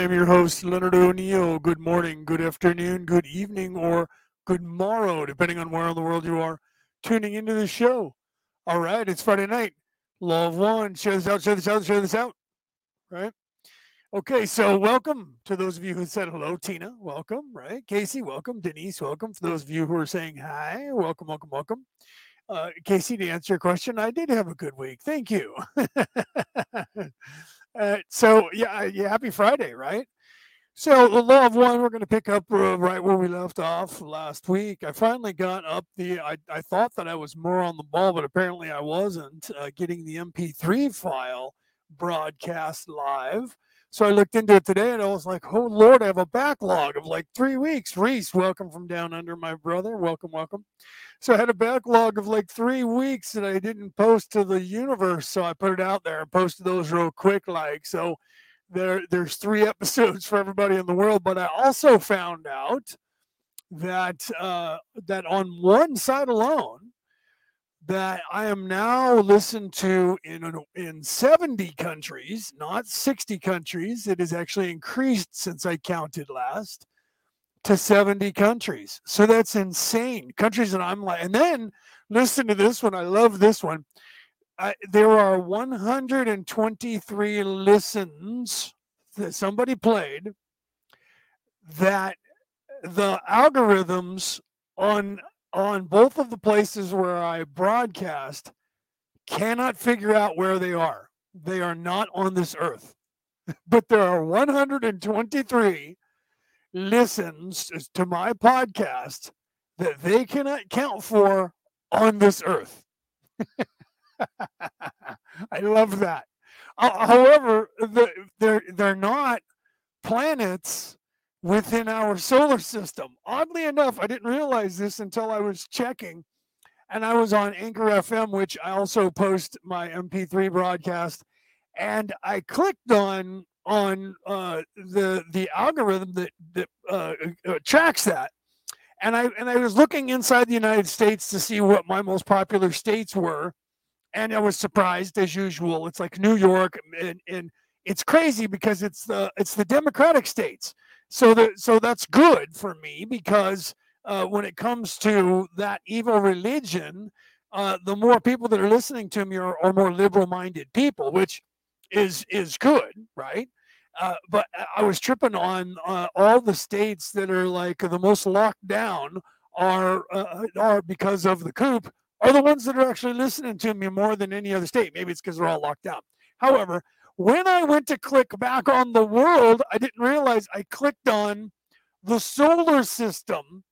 I am your host, Leonard O'Neill. Good morning, good afternoon, good evening, or good morrow, depending on where in the world you are tuning into the show. All right, it's Friday night. Law of One. Share this out, share this out, share this out. Right? Okay, so welcome to those of you who said hello. Tina, welcome. Right? Casey, welcome. Denise, welcome. For those of you who are saying hi, welcome, welcome, welcome. Uh, Casey, to answer your question, I did have a good week. Thank you. uh, so, yeah, yeah, happy Friday, right? So, the law of one, we're going to pick up uh, right where we left off last week. I finally got up the, I, I thought that I was more on the ball, but apparently I wasn't, uh, getting the MP3 file broadcast live. So I looked into it today and I was like, oh Lord, I have a backlog of like three weeks. Reese, welcome from down under, my brother. Welcome, welcome. So I had a backlog of like three weeks that I didn't post to the universe. So I put it out there and posted those real quick, like so. There, there's three episodes for everybody in the world, but I also found out that uh, that on one side alone, that I am now listened to in in 70 countries, not 60 countries. It has actually increased since I counted last to 70 countries. So that's insane. Countries that I'm like, and then listen to this one. I love this one. I, there are 123 listens that somebody played that the algorithms on on both of the places where I broadcast cannot figure out where they are. They are not on this earth. But there are 123 listens to my podcast that they cannot count for on this earth. I love that. Uh, however, the, they're they're not planets within our solar system. Oddly enough, I didn't realize this until I was checking, and I was on Anchor FM, which I also post my MP3 broadcast, and I clicked on on uh, the the algorithm that that uh, uh, tracks that. And I and I was looking inside the United States to see what my most popular states were, and I was surprised as usual. It's like New York, and, and it's crazy because it's the it's the Democratic states. So that so that's good for me because uh, when it comes to that evil religion, uh, the more people that are listening to me are, are more liberal-minded people, which is is good, right? Uh, but I was tripping on uh, all the states that are like the most locked down are uh, are because of the coup are the ones that are actually listening to me more than any other state. Maybe it's because they're all locked down. However, when I went to click back on the world, I didn't realize I clicked on the solar system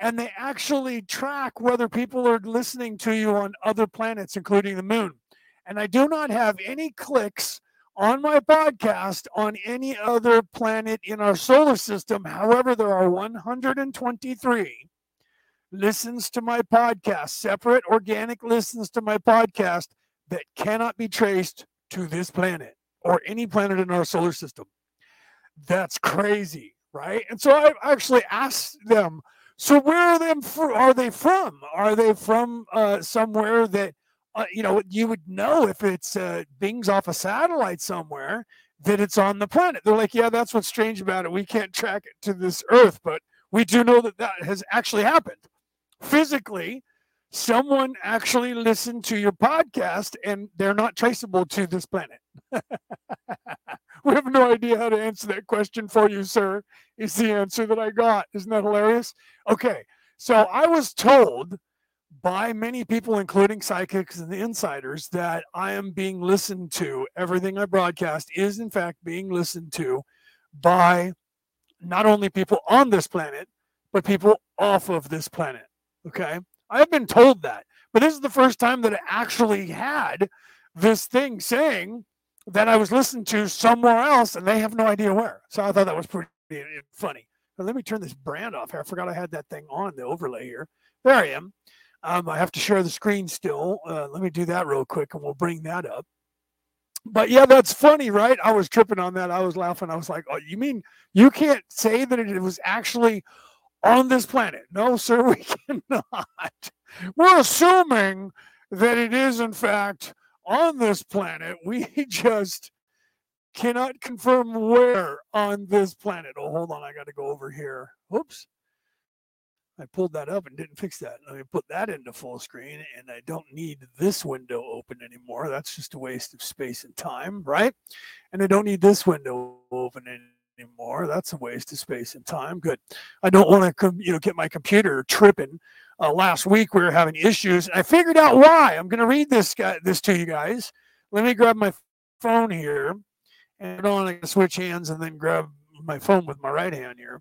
and they actually track whether people are listening to you on other planets, including the moon. And I do not have any clicks on my podcast on any other planet in our solar system. However, there are 123 listens to my podcast, separate organic listens to my podcast that cannot be traced to this planet or any planet in our solar system. That's crazy, right? And so I actually asked them, so where are them for, are they from? Are they from uh, somewhere that uh, you know, you would know if it's uh, bings off a satellite somewhere that it's on the planet. They're like, yeah, that's what's strange about it. We can't track it to this Earth, but we do know that that has actually happened physically. Someone actually listened to your podcast and they're not traceable to this planet. we have no idea how to answer that question for you, sir, is the answer that I got. Isn't that hilarious? Okay, so I was told by many people, including psychics and the insiders, that I am being listened to. Everything I broadcast is, in fact, being listened to by not only people on this planet, but people off of this planet. Okay. I've been told that, but this is the first time that I actually had this thing saying that I was listened to somewhere else and they have no idea where. So I thought that was pretty funny. But let me turn this brand off here. I forgot I had that thing on the overlay here. There I am. Um, I have to share the screen still. Uh, let me do that real quick and we'll bring that up. But yeah, that's funny, right? I was tripping on that. I was laughing. I was like, oh, you mean you can't say that it was actually on this planet? No, sir, we cannot. We're assuming that it is, in fact, on this planet. We just cannot confirm where on this planet. Oh, hold on. I got to go over here. Oops. I pulled that up and didn't fix that. Let me put that into full screen and I don't need this window open anymore. That's just a waste of space and time, right? And I don't need this window open anymore. That's a waste of space and time. Good. I don't want to, you know, get my computer tripping. Uh, last week we were having issues. I figured out why. I'm going to read this guy, this to you guys. Let me grab my phone here and on. I can switch hands and then grab my phone with my right hand here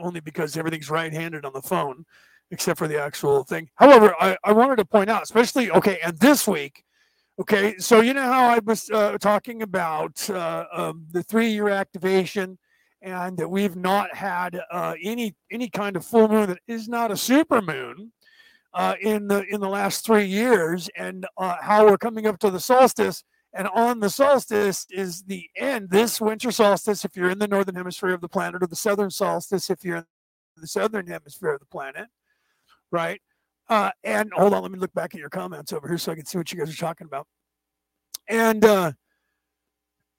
only because everything's right-handed on the phone, except for the actual thing. However, I, I wanted to point out, especially okay, and this week, okay, so you know how I was uh, talking about uh, um, the three-year activation, and that we've not had uh, any any kind of full moon that is not a super moon. Uh, in the in the last three years, and uh, how we're coming up to the solstice, and on the solstice is the end, this winter solstice, if you're in the northern hemisphere of the planet, or the southern solstice, if you're in the southern hemisphere of the planet, right? Uh, and hold on, let me look back at your comments over here so I can see what you guys are talking about. And uh,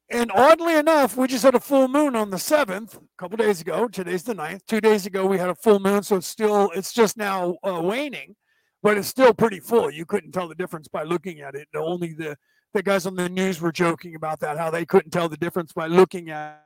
and oddly enough, we just had a full moon on the seventh a couple days ago. Today's the ninth. Two days ago, we had a full moon, so it's still it's just now uh, waning, but it's still pretty full. You couldn't tell the difference by looking at it. Only the the guys on the news were joking about that, how they couldn't tell the difference by looking at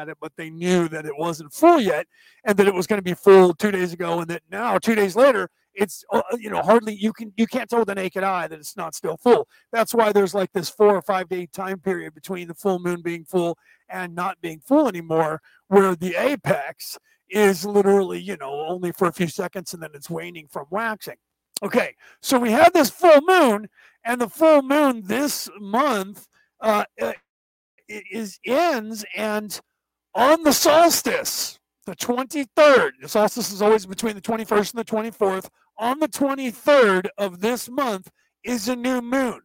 it, but they knew that it wasn't full yet and that it was going to be full two days ago, and that now two days later, it's uh, you know hardly you can you can't tell with the naked eye that it's not still full. That's why there's like this four or five day time period between the full moon being full and not being full anymore, where the apex is literally you know only for a few seconds and then it's waning from waxing. Okay, so we have this full moon, and the full moon this month uh, uh is ends and on the solstice, the 23rd. The solstice is always between the 21st and the 24th. On the 23rd of this month is a new moon.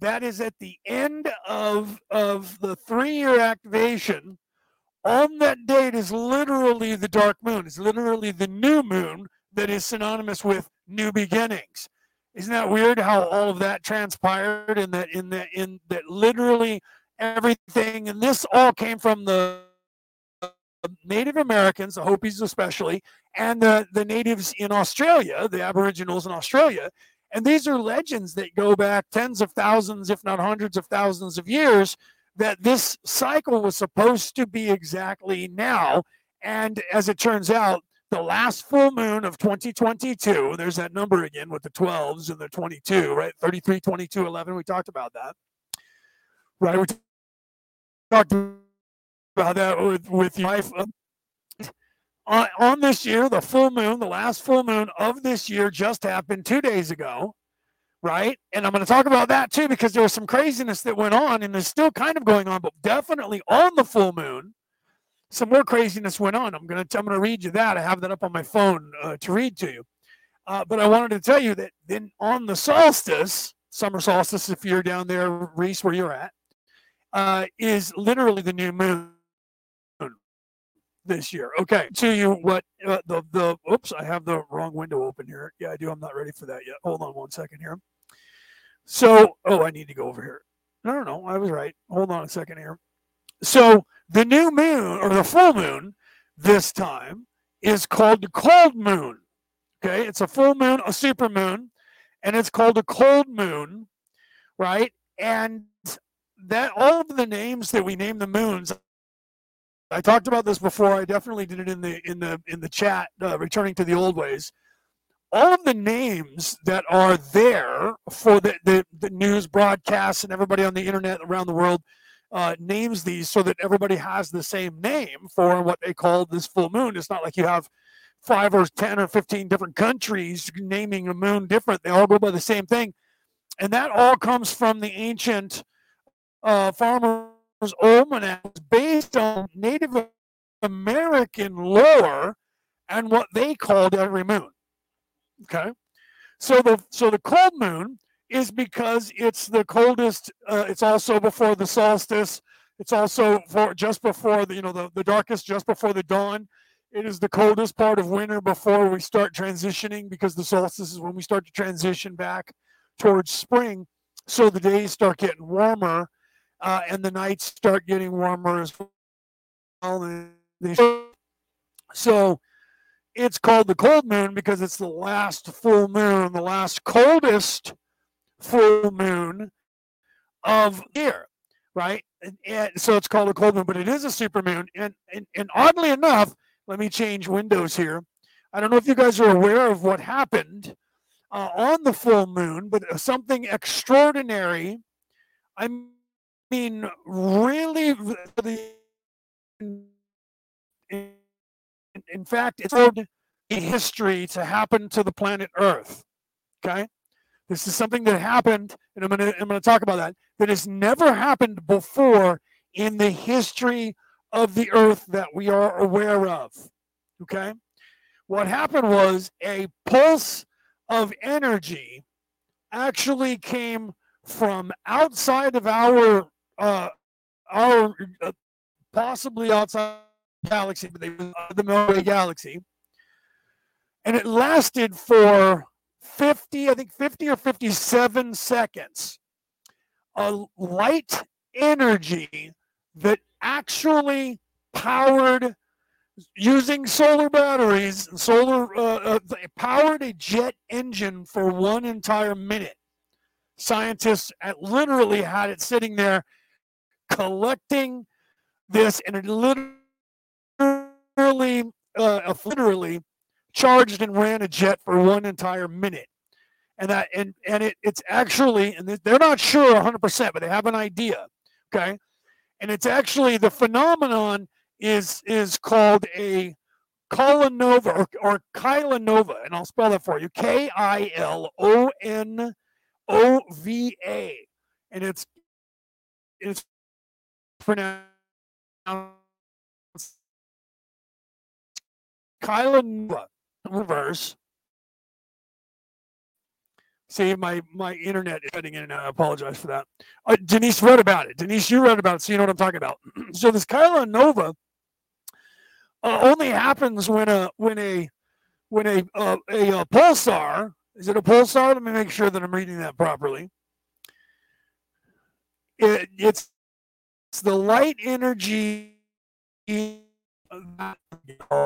That is at the end of, of the three year activation. On that date is literally the dark moon, it's literally the new moon that is synonymous with new beginnings. Isn't that weird how all of that transpired and that in that in that literally everything and this all came from the Native Americans, the Hopis especially, and the, the natives in Australia, the Aboriginals in Australia. And these are legends that go back tens of thousands, if not hundreds of thousands of years, that this cycle was supposed to be exactly now. And as it turns out, the last full moon of 2022, there's that number again with the 12s and the 22, right? 33, 22, 11. We talked about that, right? We talked about that with, with your wife. Um, on, on this year, the full moon, the last full moon of this year just happened two days ago, right? And I'm going to talk about that too because there was some craziness that went on and is still kind of going on, but definitely on the full moon some more craziness went on. I'm gonna I'm gonna read you that. I have that up on my phone uh, to read to you. Uh, but I wanted to tell you that then on the solstice, summer solstice, if you're down there, Reese, where you're at, uh, is literally the new moon this year. Okay, to you what uh, the the oops, I have the wrong window open here. Yeah, I do. I'm not ready for that yet. Hold on one second here. So, oh, I need to go over here. No, no, no, I was right. Hold on a second here. So the new moon or the full moon this time is called the cold moon. Okay, it's a full moon, a super moon, and it's called a cold moon, right? And that all of the names that we name the moons I talked about this before. I definitely did it in the in the in the chat. Uh, returning to the old ways, all of the names that are there for the, the the news broadcasts and everybody on the internet around the world uh, names these so that everybody has the same name for what they call this full moon. It's not like you have five or 10 or 15 different countries naming a moon different. They all go by the same thing. And that all comes from the ancient uh, farmer's almanac based on Native American lore and what they called every moon. Okay. So the so the cold moon is because it's the coldest. Uh, it's also before the solstice. It's also for just before the you know the, the darkest, just before the dawn. It is the coldest part of winter before we start transitioning because the solstice is when we start to transition back towards spring. So the days start getting warmer. uh, and the nights start getting warmer as well. So it's called the cold moon because it's the last full moon, the last coldest full moon of year, right? And, and, so it's called a cold moon, but it is a super moon. And, and and oddly enough, let me change windows here. I don't know if you guys are aware of what happened uh, on the full moon, but something extraordinary. I mean, really, in, in fact, it's in history to happen to the planet Earth. Okay, this is something that happened, and I'm going to I'm going to talk about that. That has never happened before in the history of the Earth that we are aware of. Okay, what happened was a pulse of energy actually came from outside of our uh, our uh, possibly outside galaxy, but they the Milky Way galaxy, and it lasted for 50, I think 50 or 57 seconds. A light energy that actually powered using solar batteries, solar uh, uh, powered a jet engine for one entire minute. Scientists literally had it sitting there collecting this, and it literally, uh, literally charged and ran a jet for one entire minute. And that and and it, it's actually and they're not sure 100%, but they have an idea. Okay, and it's actually the phenomenon is is called a Kilonova or, or Kilonova, and I'll spell that for you: K I L O N O V A, and it's it's pronounced Kilonova reverse. See, my my internet is cutting in and out. I apologize for that. Uh, Denise wrote about it. Denise, you wrote about it, so you know what I'm talking about. so this Kilonova uh, only happens when a when a when a uh, a, a uh, pulsar is it a pulsar? Let me make sure that I'm reading that properly. It, it's it's the light energy.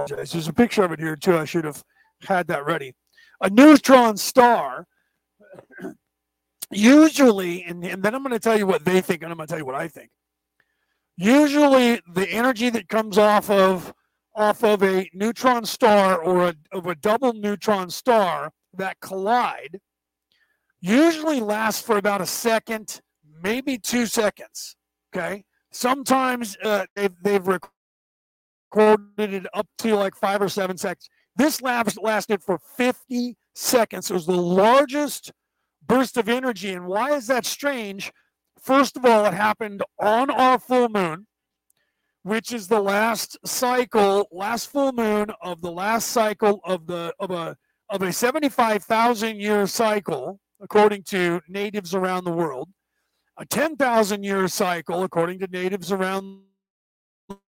There's a picture of it here too. I should have had that ready. A neutron star. Usually, and, and then I'm going to tell you what they think, and I'm going to tell you what I think. Usually, the energy that comes off of off of a neutron star or a, of a double neutron star that collide usually lasts for about a second, maybe two seconds. Okay. Sometimes uh, they've, they've recorded it up to like five or seven seconds. This lasted for 50 seconds. It was the largest burst of energy. And why is that strange? First of all, it happened on our full moon which is the last cycle, last full moon of the last cycle of the of a of a 75,000 year cycle, according to natives around the world, a 10,000 year cycle, according to natives around the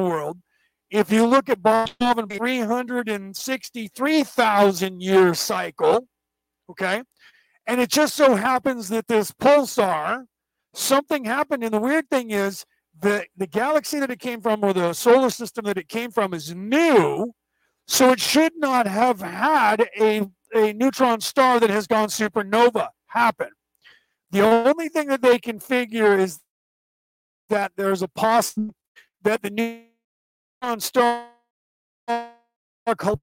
world. If you look at Beethoven, 363,000 year cycle, okay, and it just so happens that this pulsar, something happened, and the weird thing is the, the galaxy that it came from or the solar system that it came from is new, so it should not have had a, a neutron star that has gone supernova happen. The only thing that they can figure is that there's a possibility that the neutron star called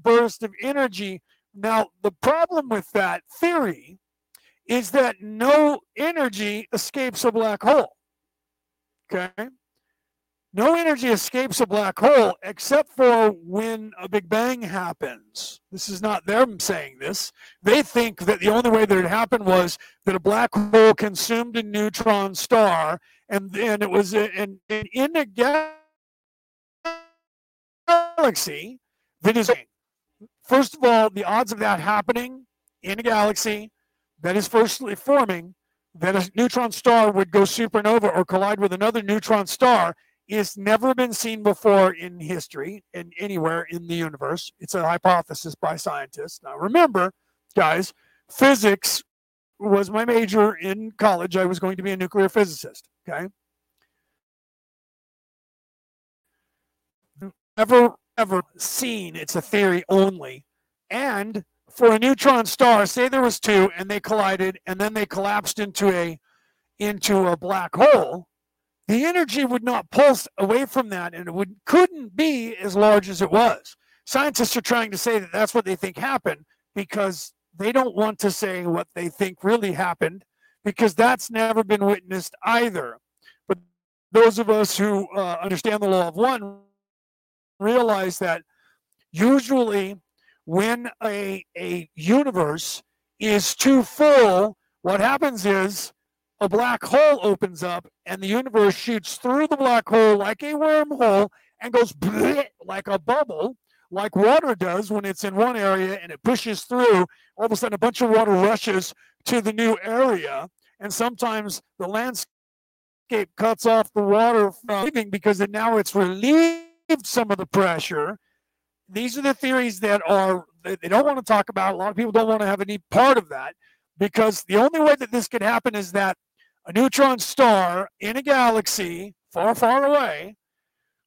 burst of energy. Now, the problem with that theory is that no energy escapes a black hole. Okay. No energy escapes a black hole except for when a Big Bang happens. This is not them saying this. They think that the only way that it happened was that a black hole consumed a neutron star, and then it was in, in a galaxy that is. First of all, the odds of that happening in a galaxy that is firstly forming that a neutron star would go supernova or collide with another neutron star is never been seen before in history and anywhere in the universe. It's a hypothesis by scientists. Now, remember, guys, physics was my major in college. I was going to be a nuclear physicist. Okay. Ever, ever seen, it's a theory only. And for a neutron star, say there was two and they collided and then they collapsed into a into a black hole, the energy would not pulse away from that and it would couldn't be as large as it was. Scientists are trying to say that that's what they think happened because they don't want to say what they think really happened because that's never been witnessed either. But those of us who uh, understand the law of one realize that usually when a, a universe is too full, what happens is a black hole opens up and the universe shoots through the black hole like a wormhole and goes like a bubble like water does when it's in one area and it pushes through, all of a sudden a bunch of water rushes to the new area. And sometimes the landscape cuts off the water from leaving because now it's relieved some of the pressure. These are the theories that are they don't want to talk about. A lot of people don't want to have any part of that because the only way that this could happen is that a neutron star in a galaxy far, far away,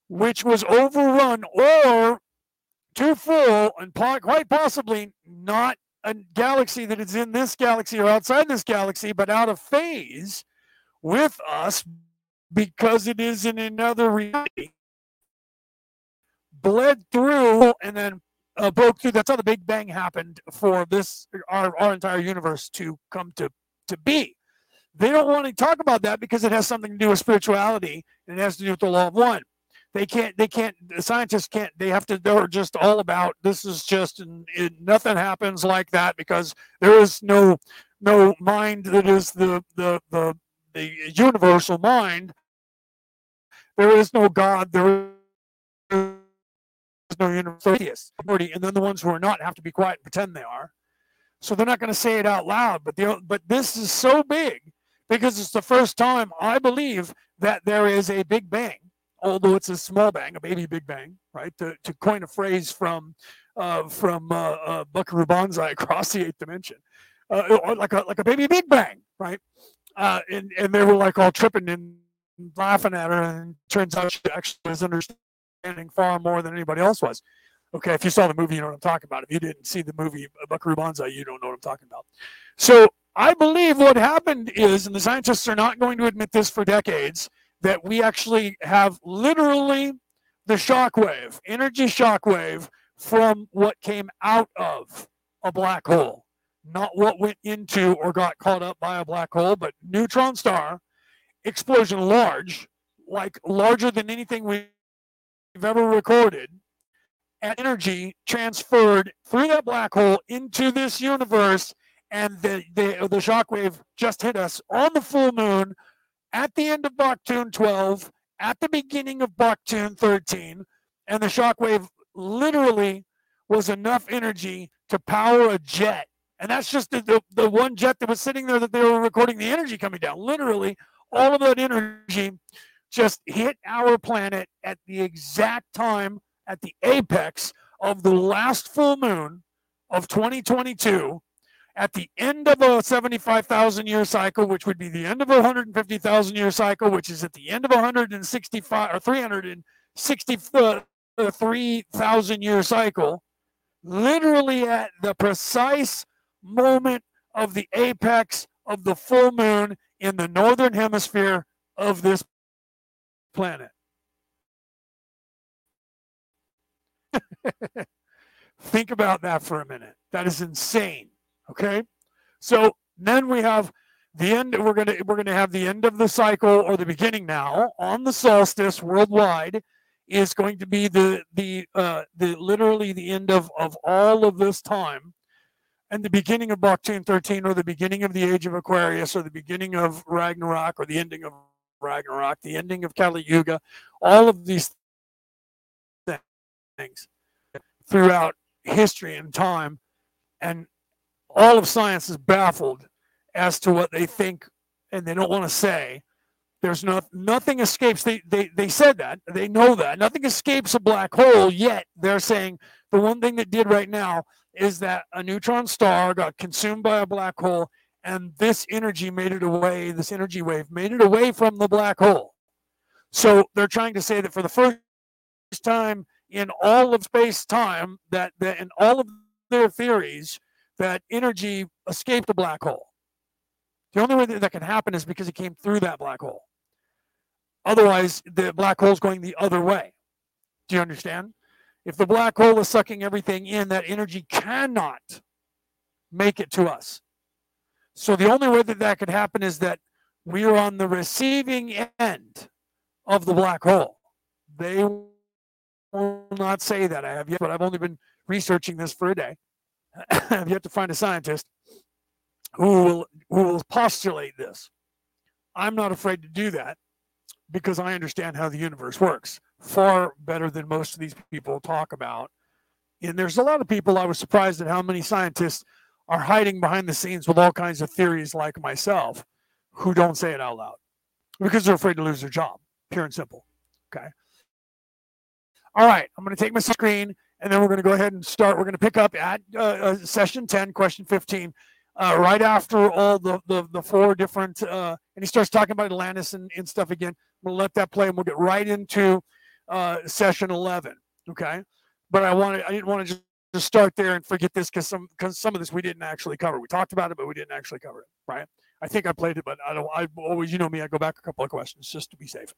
which was overrun or too full and quite possibly not a galaxy that is in this galaxy or outside this galaxy, but out of phase with us because it is in another reality. Bled through and then uh, broke through. That's how the Big Bang happened for this our, our entire universe to come to to be. They don't want to talk about that because it has something to do with spirituality and it has to do with the law of one they can't they can't the scientists can't they have to they're just all about this is just nothing happens like that because there is no no mind that is the the the, the universal mind there is no god there is no universal and then the ones who are not have to be quiet and pretend they are so they're not going to say it out loud but the, but this is so big because it's the first time i believe that there is a big bang although it's a small bang, a baby big bang, right? To, to coin a phrase from uh, from uh, uh, Buckaroo Banzai across the eighth dimension, uh, like a like a baby big bang, right? Uh, and and they were like all tripping and laughing at her, and turns out she actually was understanding far more than anybody else was. Okay, if you saw the movie, you know what I'm talking about. If you didn't see the movie Buckaroo Banzai, you don't know what I'm talking about. So I believe what happened is, and the scientists are not going to admit this for decades, that we actually have literally the shockwave, energy shockwave from what came out of a black hole, not what went into or got caught up by a black hole, but neutron star explosion large, like larger than anything we've ever recorded, and energy transferred through that black hole into this universe, and the the, the shockwave just hit us on the full moon at the end of Baktun 12, at the beginning of Baktun 13, and the shockwave literally was enough energy to power a jet. And that's just the, the, the, one jet that was sitting there that they were recording the energy coming down. Literally, all of that energy just hit our planet at the exact time, at the apex of the last full moon of 2022 at the end of a 75,000 year cycle, which would be the end of a 150,000 year cycle, which is at the end of a 165 or 363,000 year cycle, literally at the precise moment of the apex of the full moon in the northern hemisphere of this planet. Think about that for a minute. That is insane. Okay, so then we have the end. We're gonna we're gonna have the end of the cycle or the beginning now on the solstice worldwide is going to be the the uh, the literally the end of of all of this time and the beginning of Baktun 13 or the beginning of the age of Aquarius or the beginning of Ragnarok or the ending of Ragnarok, the ending of Kali Yuga, all of these things throughout history and time. And all of science is baffled as to what they think and they don't want to say. There's no, nothing escapes. They, they, they said that. They know that. Nothing escapes a black hole, yet they're saying the one thing that did right now is that a neutron star got consumed by a black hole and this energy made it away, this energy wave made it away from the black hole. So they're trying to say that for the first time in all of space time, that, that in all of their theories, that energy escaped the black hole. The only way that, that can happen is because it came through that black hole. Otherwise, the black hole is going the other way. Do you understand? If the black hole is sucking everything in, that energy cannot make it to us. So the only way that that could happen is that we are on the receiving end of the black hole. They will not say that I have yet, but I've only been researching this for a day. I've yet to find a scientist who will who will postulate this. I'm not afraid to do that because I understand how the universe works far better than most of these people talk about. And there's a lot of people I was surprised at how many scientists are hiding behind the scenes with all kinds of theories like myself who don't say it out loud because they're afraid to lose their job, pure and simple. Okay. All right, I'm going to take my screen and then we're going to go ahead and start. We're going to pick up at uh, uh, session 10, question 15, uh, right after all the, the, the four different, uh, and he starts talking about Atlantis and, and stuff again. We'll let that play and we'll get right into uh, session 11. Okay. But I wanted, I didn't want to just, just start there and forget this because some, because some of this we didn't actually cover. We talked about it, but we didn't actually cover it. Right. I think I played it, but I don't, I always, you know me, I go back a couple of questions just to be safe.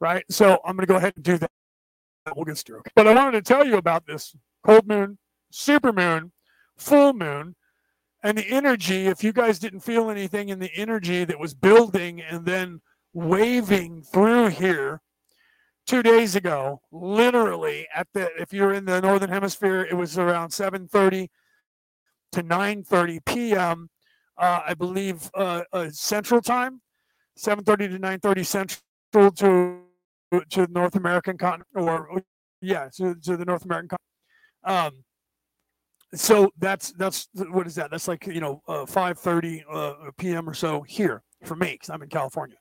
Right. So I'm going to go ahead and do that. We'll get started. But I wanted to tell you about this cold moon, super moon, full moon, and the energy. If you guys didn't feel anything in the energy that was building and then waving through here two days ago, literally at the if you're in the northern hemisphere, it was around 7:30 to 9:30 p.m. Uh, I believe uh, uh, Central Time, 7:30 to 9:30 Central to to the North American continent, or yeah, to, to the North American continent. Um, so that's that's what is that? That's like you know uh, 5:30 uh, p.m. or so here for me because I'm in California.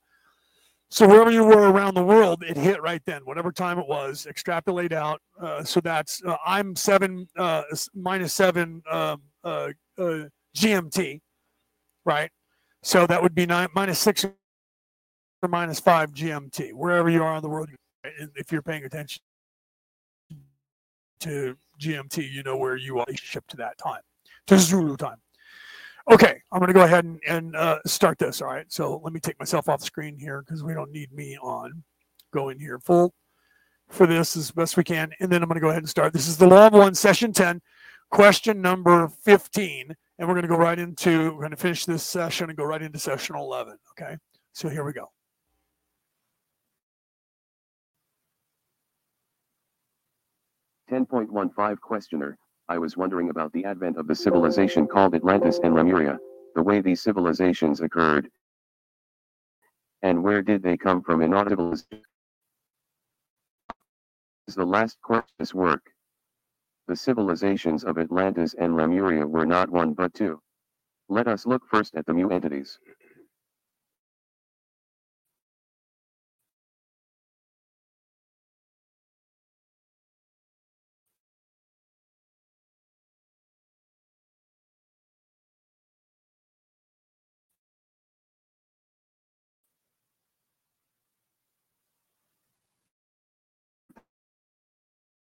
So wherever you were around the world, it hit right then, whatever time it was. Extrapolate out. Uh, so that's uh, I'm seven uh, minus seven um, uh, uh, GMT, right? So that would be nine minus six or minus five GMT, wherever you are on the world. If you're paying attention to GMT, you know where you are shipped to that time, to Zulu time. Okay, I'm going to go ahead and, and uh, start this. All right, so let me take myself off the screen here because we don't need me on. Go in here full for this as best we can, and then I'm going to go ahead and start. This is the Law of One, Session 10, question number 15, and we're going to go right into, we're going to finish this session and go right into session 11. Okay, so here we go. Ten point one five questioner. I was wondering about the advent of the civilization called Atlantis and Lemuria, the way these civilizations occurred. And where did they come from inaudible is the last corpus work. The civilizations of Atlantis and Lemuria were not one but two. Let us look first at the mu entities.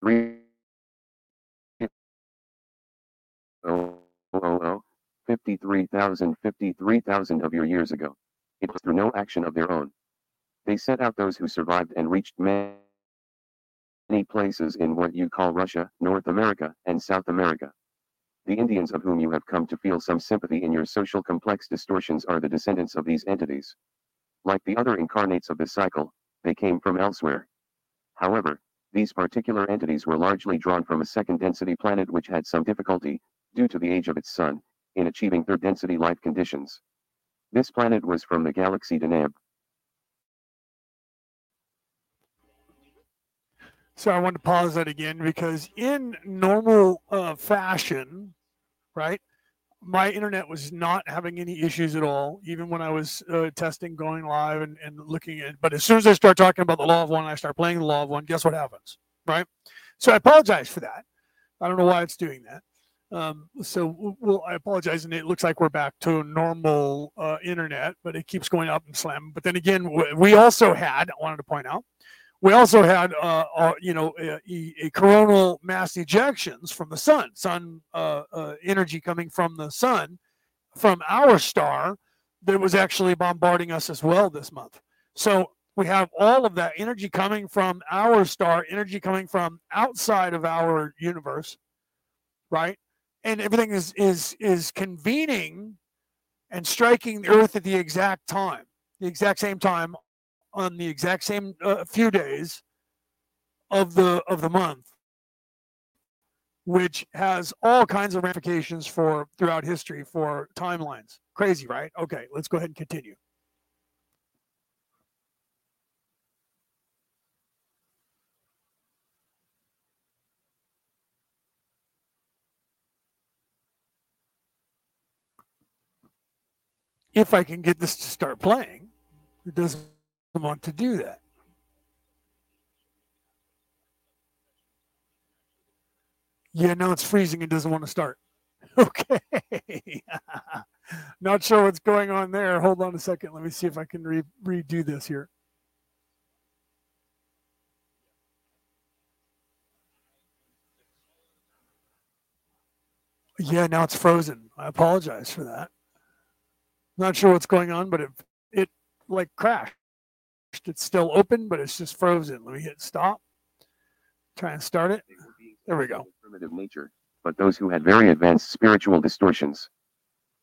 Three oh, oh, oh, 53,000 53,000 of your years ago. It was through no action of their own. They set out those who survived and reached many places in what you call Russia, North America, and South America. The Indians of whom you have come to feel some sympathy in your social complex distortions are the descendants of these entities. Like the other incarnates of the cycle, they came from elsewhere. However, these particular entities were largely drawn from a second density planet which had some difficulty, due to the age of its sun, in achieving third density life conditions. This planet was from the galaxy Deneb. So I want to pause that again because in normal uh, fashion, right? My internet was not having any issues at all, even when I was uh, testing, going live, and, and looking at. But as soon as I start talking about the law of one, I start playing the law of one. Guess what happens, right? So I apologize for that. I don't know why it's doing that. Um, so we'll, I apologize, and it looks like we're back to normal uh, internet, but it keeps going up and slamming. But then again, we also had, I wanted to point out, we also had, uh, uh, you know, a, a, coronal mass ejections from the sun, sun uh, uh, energy coming from the sun, from our star that was actually bombarding us as well this month. So we have all of that energy coming from our star, energy coming from outside of our universe, right? And everything is is is convening and striking the Earth at the exact time, the exact same time on the exact same uh, few days of the of the month which has all kinds of ramifications for throughout history for timelines. Crazy right? Okay let's go ahead and continue. If i can get this to start playing it doesn't want to do that. Yeah, now it's freezing and doesn't want to start. Okay. Not sure what's going on there. Hold on a second. Let me see if I can re- redo this here. Yeah, now it's frozen. I apologize for that. Not sure what's going on, but it it like crashed. It's still open, but it's just frozen. Let me hit stop. Try and start it. There we go. Primitive nature, but those who had very advanced spiritual distortions.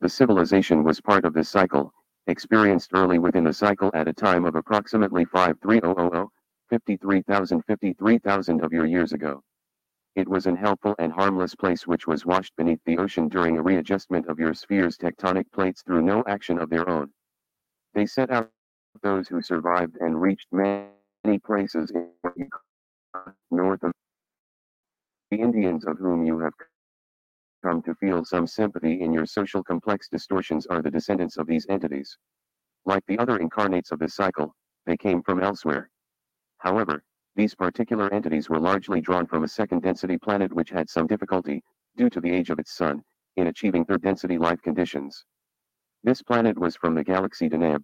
The civilization was part of this cycle, experienced early within the cycle at a time of approximately 53000, 53,000 53,000 of your years ago. It was an helpful and harmless place which was washed beneath the ocean during a readjustment of your sphere's tectonic plates through no action of their own. They set out those who survived and reached many places in north of the Indians of whom you have come to feel some sympathy in your social complex distortions are the descendants of these entities. Like the other incarnates of this cycle, they came from elsewhere. However, these particular entities were largely drawn from a second density planet which had some difficulty, due to the age of its sun, in achieving third density life conditions. This planet was from the galaxy Deneb,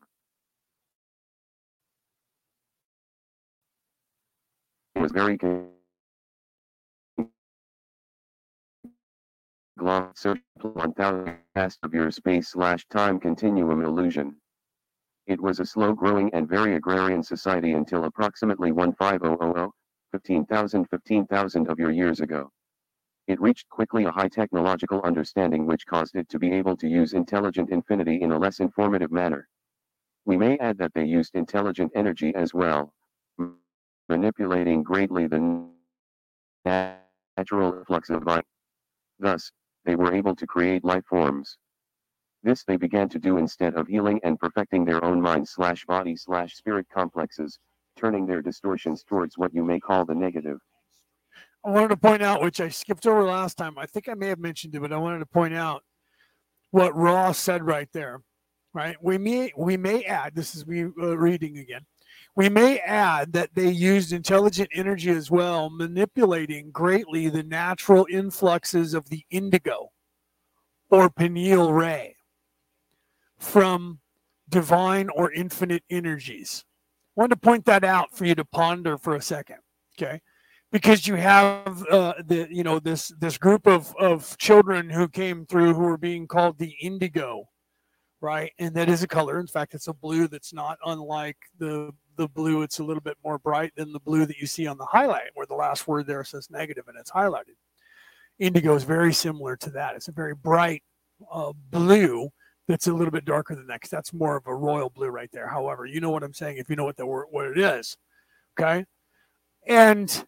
was very 1000 past of your space slash time continuum illusion. It was a slow growing and very agrarian society until approximately 15000, 15,000 15,000 of your years ago. It reached quickly a high technological understanding which caused it to be able to use intelligent infinity in a less informative manner. We may add that they used intelligent energy as well, manipulating greatly the natural flux of light. Thus, they were able to create life forms. This they began to do instead of healing and perfecting their own mind slash body slash spirit complexes, turning their distortions towards what you may call the negative. I wanted to point out, which I skipped over last time. I think I may have mentioned it, but I wanted to point out what Ross said right there. Right? We may we may add. This is me uh, reading again. We may add that they used intelligent energy as well, manipulating greatly the natural influxes of the indigo or pineal ray from divine or infinite energies. I wanted to point that out for you to ponder for a second, okay? Because you have uh, the you know this this group of of children who came through who were being called the indigo, right? And that is a color. In fact, it's a blue that's not unlike the the blue, it's a little bit more bright than the blue that you see on the highlight, where the last word there says negative and it's highlighted. Indigo is very similar to that. It's a very bright uh, blue that's a little bit darker than that because that's more of a royal blue right there. However, you know what I'm saying if you know what the word what it is. Okay. And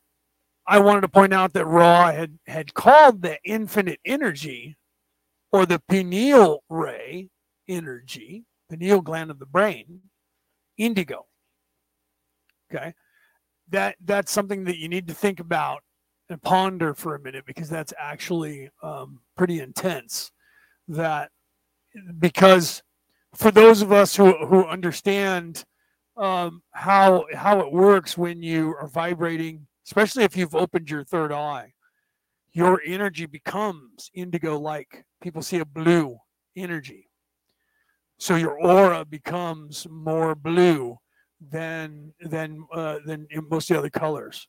I wanted to point out that Raw had, had called the infinite energy or the pineal ray energy, pineal gland of the brain, indigo. Okay. That that's something that you need to think about and ponder for a minute because that's actually um, pretty intense. That because for those of us who who understand um, how how it works when you are vibrating, especially if you've opened your third eye, your energy becomes indigo like. People see a blue energy. So your aura becomes more blue than than uh, than most of the other colors.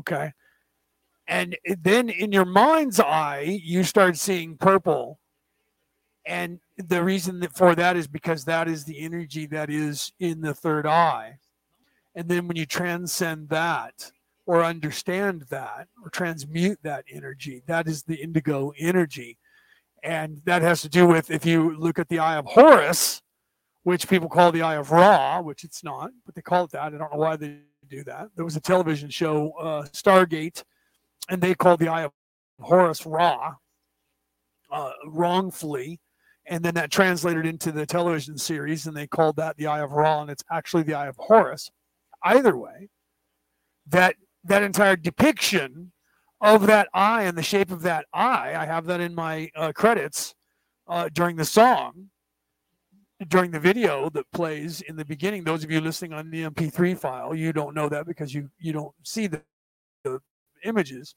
Okay. And then in your mind's eye, you start seeing purple. And the reason for that is because that is the energy that is in the third eye. And then when you transcend that or understand that or transmute that energy, that is the indigo energy. And that has to do with if you look at the eye of Horus, which people call the eye of Ra, which it's not, but they call it that. I don't know why they do that. There was a television show, uh, Stargate, and they called the eye of Horus Ra uh, wrongfully. And then that translated into the television series, and they called that the eye of Ra, and it's actually the eye of Horus either way, that that entire depiction of that eye and the shape of that eye, I have that in my uh, credits uh, during the song, during the video that plays in the beginning. Those of you listening on the MP3 file, you don't know that because you you don't see the, the images.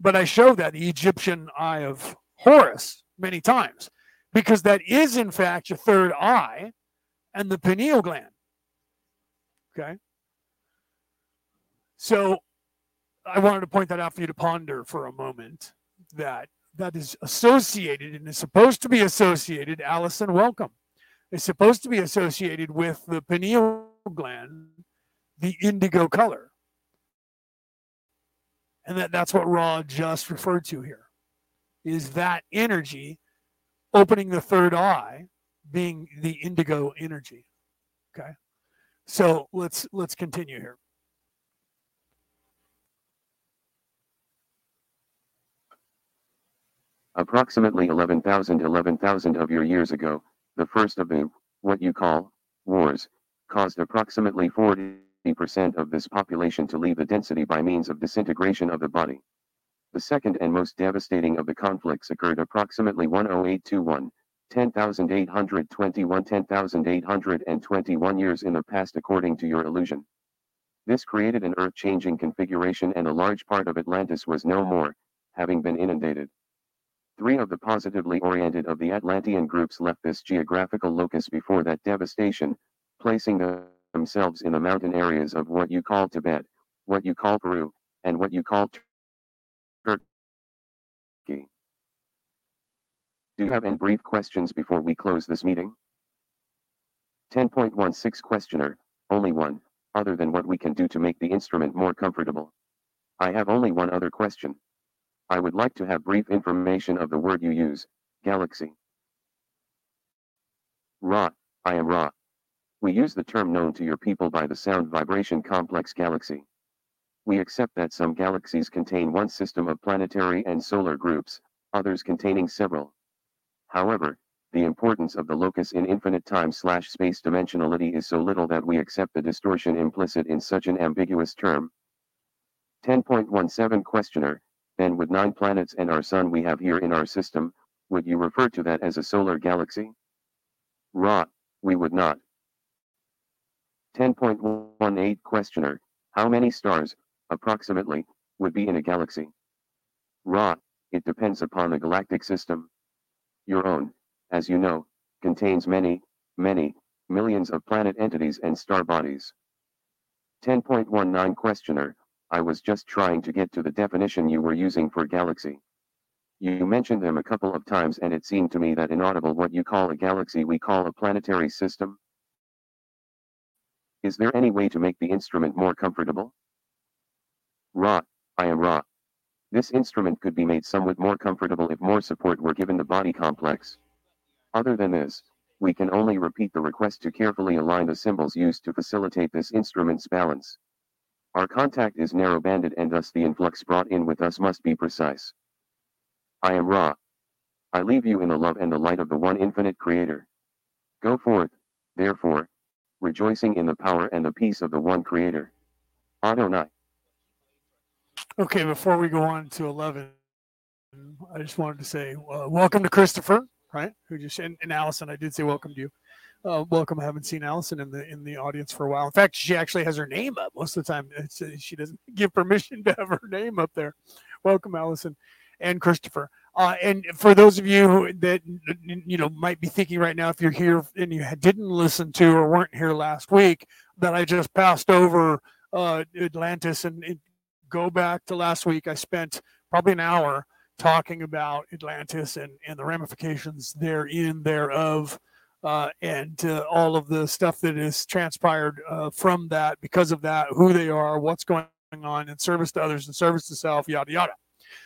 But I show that the Egyptian eye of Horus many times because that is in fact your third eye and the pineal gland. Okay. So I wanted to point that out for you to ponder for a moment that that is associated and is supposed to be associated, Allison, welcome, is supposed to be associated with the pineal gland, the indigo color. And that, that's what Ra just referred to here, is that energy opening the third eye being the indigo energy. Okay. So let's let's continue here. Approximately 11,000 11,000 of your years ago, the first of the, what you call, wars, caused approximately 40% of this population to leave the density by means of disintegration of the body. The second and most devastating of the conflicts occurred approximately 10821, 10,821 10,821 years in the past according to your illusion. This created an earth-changing configuration and a large part of Atlantis was no more, having been inundated. Three of the positively oriented of the Atlantean groups left this geographical locus before that devastation, placing themselves in the mountain areas of what you call Tibet, what you call Peru, and what you call Turkey. Do you have any brief questions before we close this meeting? 10.16 Questioner, only one, other than what we can do to make the instrument more comfortable. I have only one other question. I would like to have brief information of the word you use, galaxy. Ra, I am Ra. We use the term known to your people by the sound vibration complex galaxy. We accept that some galaxies contain one system of planetary and solar groups, others containing several. However, the importance of the locus in infinite time slash space dimensionality is so little that we accept the distortion implicit in such an ambiguous term. 10.17 Questioner, then with nine planets and our sun we have here in our system, would you refer to that as a solar galaxy? Ra, we would not. 10.18 Questioner, how many stars, approximately, would be in a galaxy? Ra, it depends upon the galactic system. Your own, as you know, contains many, many, millions of planet entities and star bodies. 10.19 Questioner, I was just trying to get to the definition you were using for galaxy. You mentioned them a couple of times and it seemed to me that inaudible what you call a galaxy we call a planetary system. Is there any way to make the instrument more comfortable? Ra, I am Ra. This instrument could be made somewhat more comfortable if more support were given the body complex. Other than this, we can only repeat the request to carefully align the symbols used to facilitate this instrument's balance. Our contact is narrow-banded and thus the influx brought in with us must be precise. I am Ra. I leave you in the love and the light of the one infinite creator. Go forth, therefore, rejoicing in the power and the peace of the one creator. Adonai. Okay, before we go on to 11, I just wanted to say uh, welcome to Christopher, right? Who just and, and Allison, I did say welcome to you uh, welcome. I haven't seen Allison in the in the audience for a while. In fact, she actually has her name up most of the time. It's, uh, she doesn't give permission to have her name up there. welcome, Allison and Christopher. Uh, and for those of you that you know might be thinking right now, if you're here and you didn't listen to or weren't here last week, that I just passed over uh, Atlantis and, and go back to last week. I spent probably an hour talking about Atlantis and, and the ramifications therein, thereof, uh, and all of the stuff that is transpired uh, from that, because of that, who they are, what's going on in service to others and service to self, yada, yada.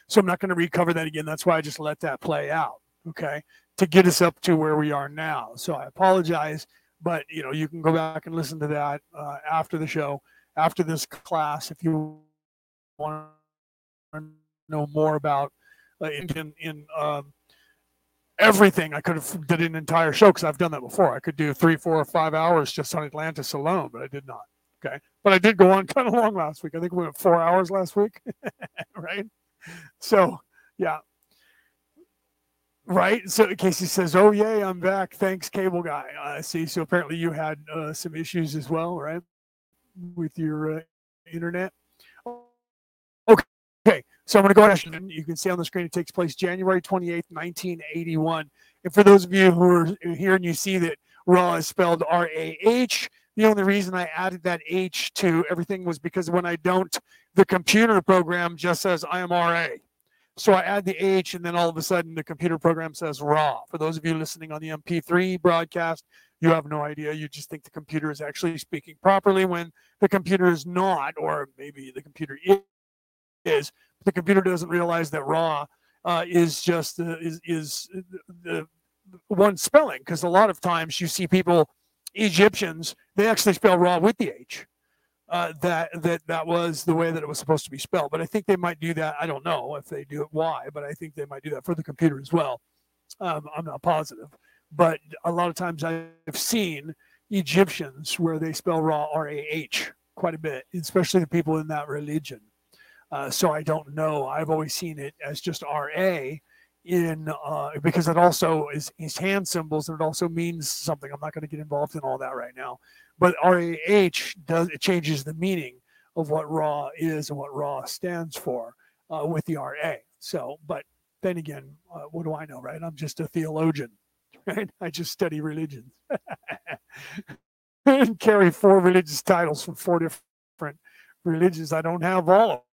So I'm not going to recover that again. That's why I just let that play out, okay, to get us up to where we are now. So I apologize, but you know, you can go back and listen to that uh, after the show, after this class, if you want to know more about uh, in in um, everything. I could have did an entire show because I've done that before. I could do three, four, or five hours just on Atlantis alone, but I did not. Okay, but I did go on kind of long last week. I think we went four hours last week, right? So yeah, right. So Casey says, "Oh yay, I'm back. Thanks, cable guy." I uh, see. So apparently you had uh, some issues as well, right, with your uh, internet. So I'm going to go ahead. And you can see on the screen it takes place January 28th, 1981. And for those of you who are here and you see that Raw is spelled R A H, the only reason I added that H to everything was because when I don't, the computer program just says I am RA. So I add the H, and then all of a sudden the computer program says raw. For those of you listening on the MP3 broadcast, you have no idea. You just think the computer is actually speaking properly when the computer is not, or maybe the computer is. The computer doesn't realize that raw uh, is just uh, is is the one spelling because a lot of times you see people Egyptians they actually spell raw with the H. Uh, that that that was the way that it was supposed to be spelled. But I think they might do that. I don't know if they do it why, but I think they might do that for the computer as well. Um, I'm not positive, but a lot of times I've seen Egyptians where they spell raw R A H quite a bit, especially the people in that religion. Uh, so I don't know. I've always seen it as just RA in uh, because it also is, hand symbols and it also means something. I'm not going to get involved in all that right now. But RAH does it changes the meaning of what Ra is and what Ra stands for uh, with the RA. So, but then again, uh, what do I know, right? I'm just a theologian, right? I just study religions and carry four religious titles from four different religions. I don't have all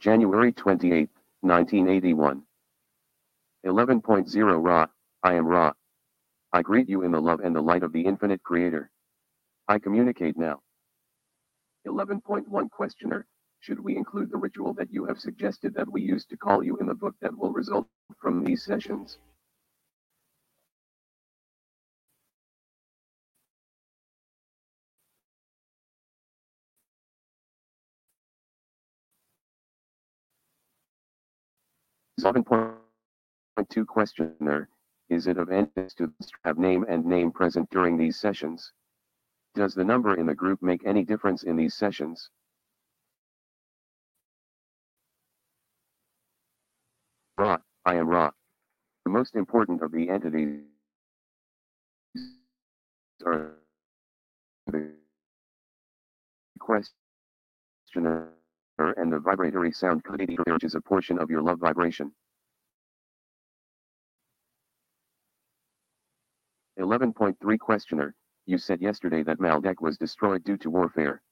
January 28, 1981. 11.0 Ra, I am Ra. I greet you in the love and the light of the infinite creator. I communicate now. 11.1 Questioner, should we include the ritual that you have suggested that we use to call you in the book that will result from these sessions? 7.2 Questioner, is it of interest to have name and name present during these sessions? Does the number in the group make any difference in these sessions? Ra, I am Ra. The most important of the entities are the questioner and the vibratory sound which is a portion of your love vibration. 11.3 Questioner, you said yesterday that Maldek was destroyed due to warfare.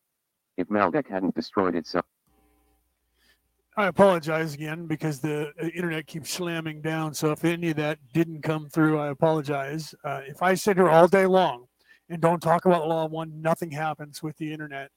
If Maldek hadn't destroyed itself, I apologize again because the internet keeps slamming down. So if any of that didn't come through, I apologize. Uh, if I sit here all day long and don't talk about law of one, nothing happens with the internet.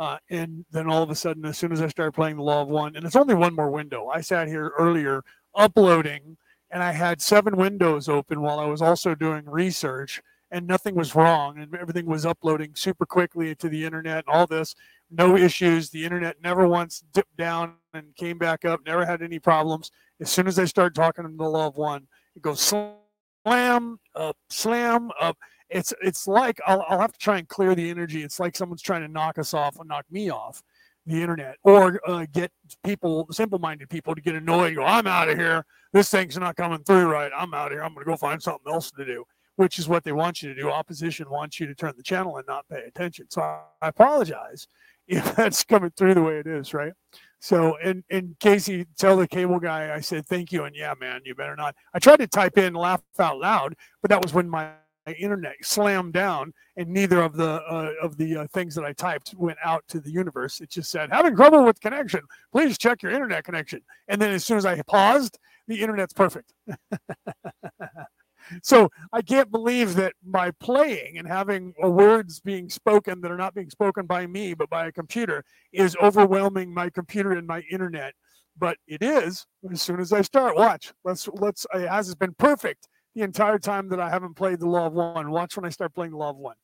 Uh, and then all of a sudden, as soon as I start playing the Law of One, and it's only one more window. I sat here earlier uploading, and I had seven windows open while I was also doing research, and nothing was wrong, and everything was uploading super quickly to the internet. And all this, no issues. The internet never once dipped down and came back up. Never had any problems. As soon as I start talking to the Law of One, it goes slam up, slam up it's it's like I'll, I'll have to try and clear the energy. It's like someone's trying to knock us off and knock me off the internet, or uh, get people, simple-minded people, to get annoyed. Go, I'm out of here. This thing's not coming through right. I'm out of here. I'm going to go find something else to do. which is what they want you to do. Opposition wants you to turn the channel and not pay attention. So I apologize if that's coming through the way it is, right? So, in in Casey, tell the cable guy I said thank you, and yeah, man, you better not. I tried to type in laugh out loud, but that was when my internet slammed down, and neither of the uh, of the uh, things that I typed went out to the universe. It just said having trouble with connection. Please check your internet connection. And then as soon as I paused, the internet's perfect. so I can't believe that by playing and having words being spoken that are not being spoken by me but by a computer is overwhelming my computer and my internet. But it is as soon as I start. Watch. Let's let's. It has been perfect the entire time that I haven't played the Law of One. Watch when I start playing the Law of One.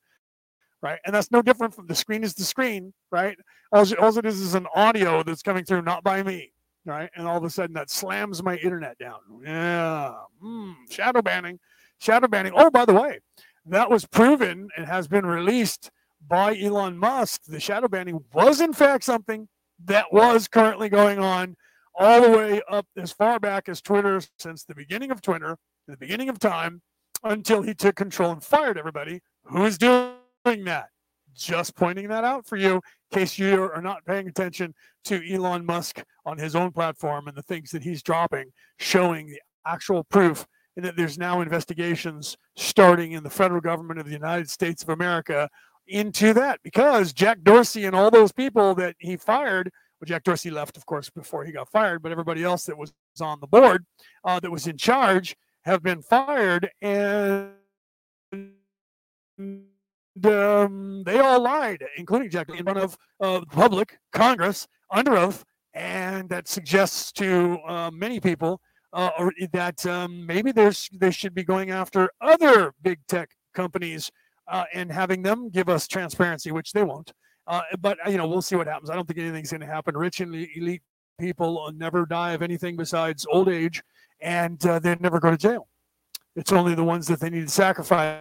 Right. And that's no different from the screen is the screen, right? All, all it is is an audio that's coming through, not by me. Right. And all of a sudden that slams my internet down. Yeah. Mm, shadow banning shadow banning. Oh, by the way, that was proven and has been released by Elon Musk. The shadow banning was, in fact, something that was currently going on all the way up as far back as Twitter since the beginning of Twitter, the beginning of time, until he took control and fired everybody. Who is doing that? Just pointing that out for you in case you are not paying attention to Elon Musk on his own platform and the things that he's dropping, showing the actual proof and that there's now investigations starting in the federal government of the United States of America into that because Jack Dorsey and all those people that he fired. Well, Jack Dorsey left, of course, before he got fired, but everybody else that was on the board, uh, that was in charge, have been fired, and um, they all lied, including Jack, in front of uh, the public, Congress, under oath, and that suggests to uh, many people uh, that um, maybe there's they should be going after other big tech companies uh, and having them give us transparency, which they won't. Uh, but you know, we'll see what happens. I don't think anything's going to happen. Rich and elite people never die of anything besides old age, and uh, they never go to jail. It's only the ones that they need to sacrifice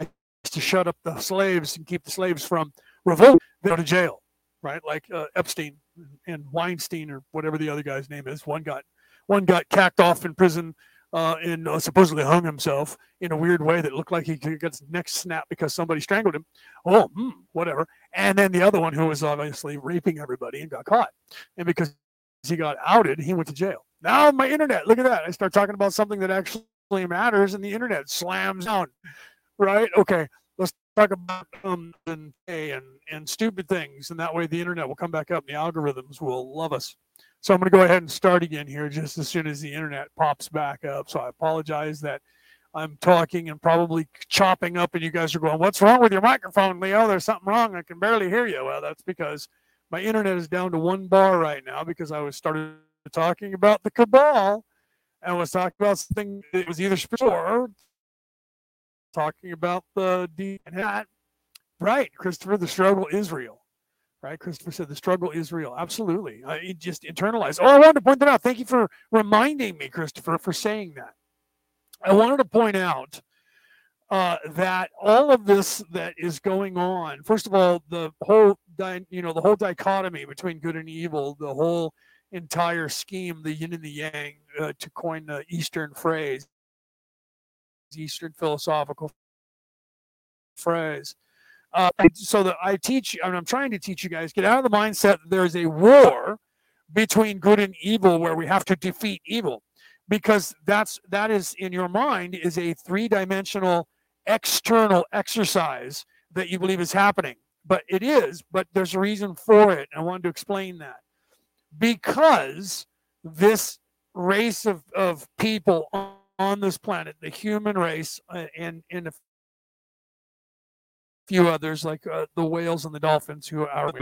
to shut up the slaves and keep the slaves from revolt. They go to jail, right? Like uh, Epstein and Weinstein or whatever the other guy's name is. One got one got cacked off in prison uh, and uh, supposedly hung himself in a weird way that looked like he got his neck snapped because somebody strangled him. Oh, hmm, whatever. And then the other one who was obviously raping everybody and got caught. And because he got outed, he went to jail. Now my internet, look at that. I start talking about something that actually matters and the internet slams down. Right? Okay. Let's talk about um and and, and stupid things. And that way the internet will come back up and the algorithms will love us. So I'm going to go ahead and start again here just as soon as the internet pops back up. So I apologize that I'm talking and probably chopping up, and you guys are going, What's wrong with your microphone, Leo? There's something wrong. I can barely hear you. Well, that's because my internet is down to one bar right now because I was started talking about the cabal and was talking about something that was either spiritual talking about the D hat. Right, Christopher, the struggle is real right? Christopher said the struggle is real. Absolutely. Uh, it just internalized. Oh, I wanted to point that out. Thank you for reminding me, Christopher, for saying that. I wanted to point out uh, that all of this that is going on, first of all, the whole, you know, the whole dichotomy between good and evil, the whole entire scheme, the yin and the yang, uh, to coin the Eastern phrase, Eastern philosophical phrase, uh, so that I teach, I mean, I'm trying to teach you guys get out of the mindset that there's a war between good and evil where we have to defeat evil, because that's that is in your mind is a three-dimensional external exercise that you believe is happening. But it is, but there's a reason for it. I wanted to explain that because this race of, of people on, on this planet, the human race, uh, and a few others like uh, the whales and the dolphins who are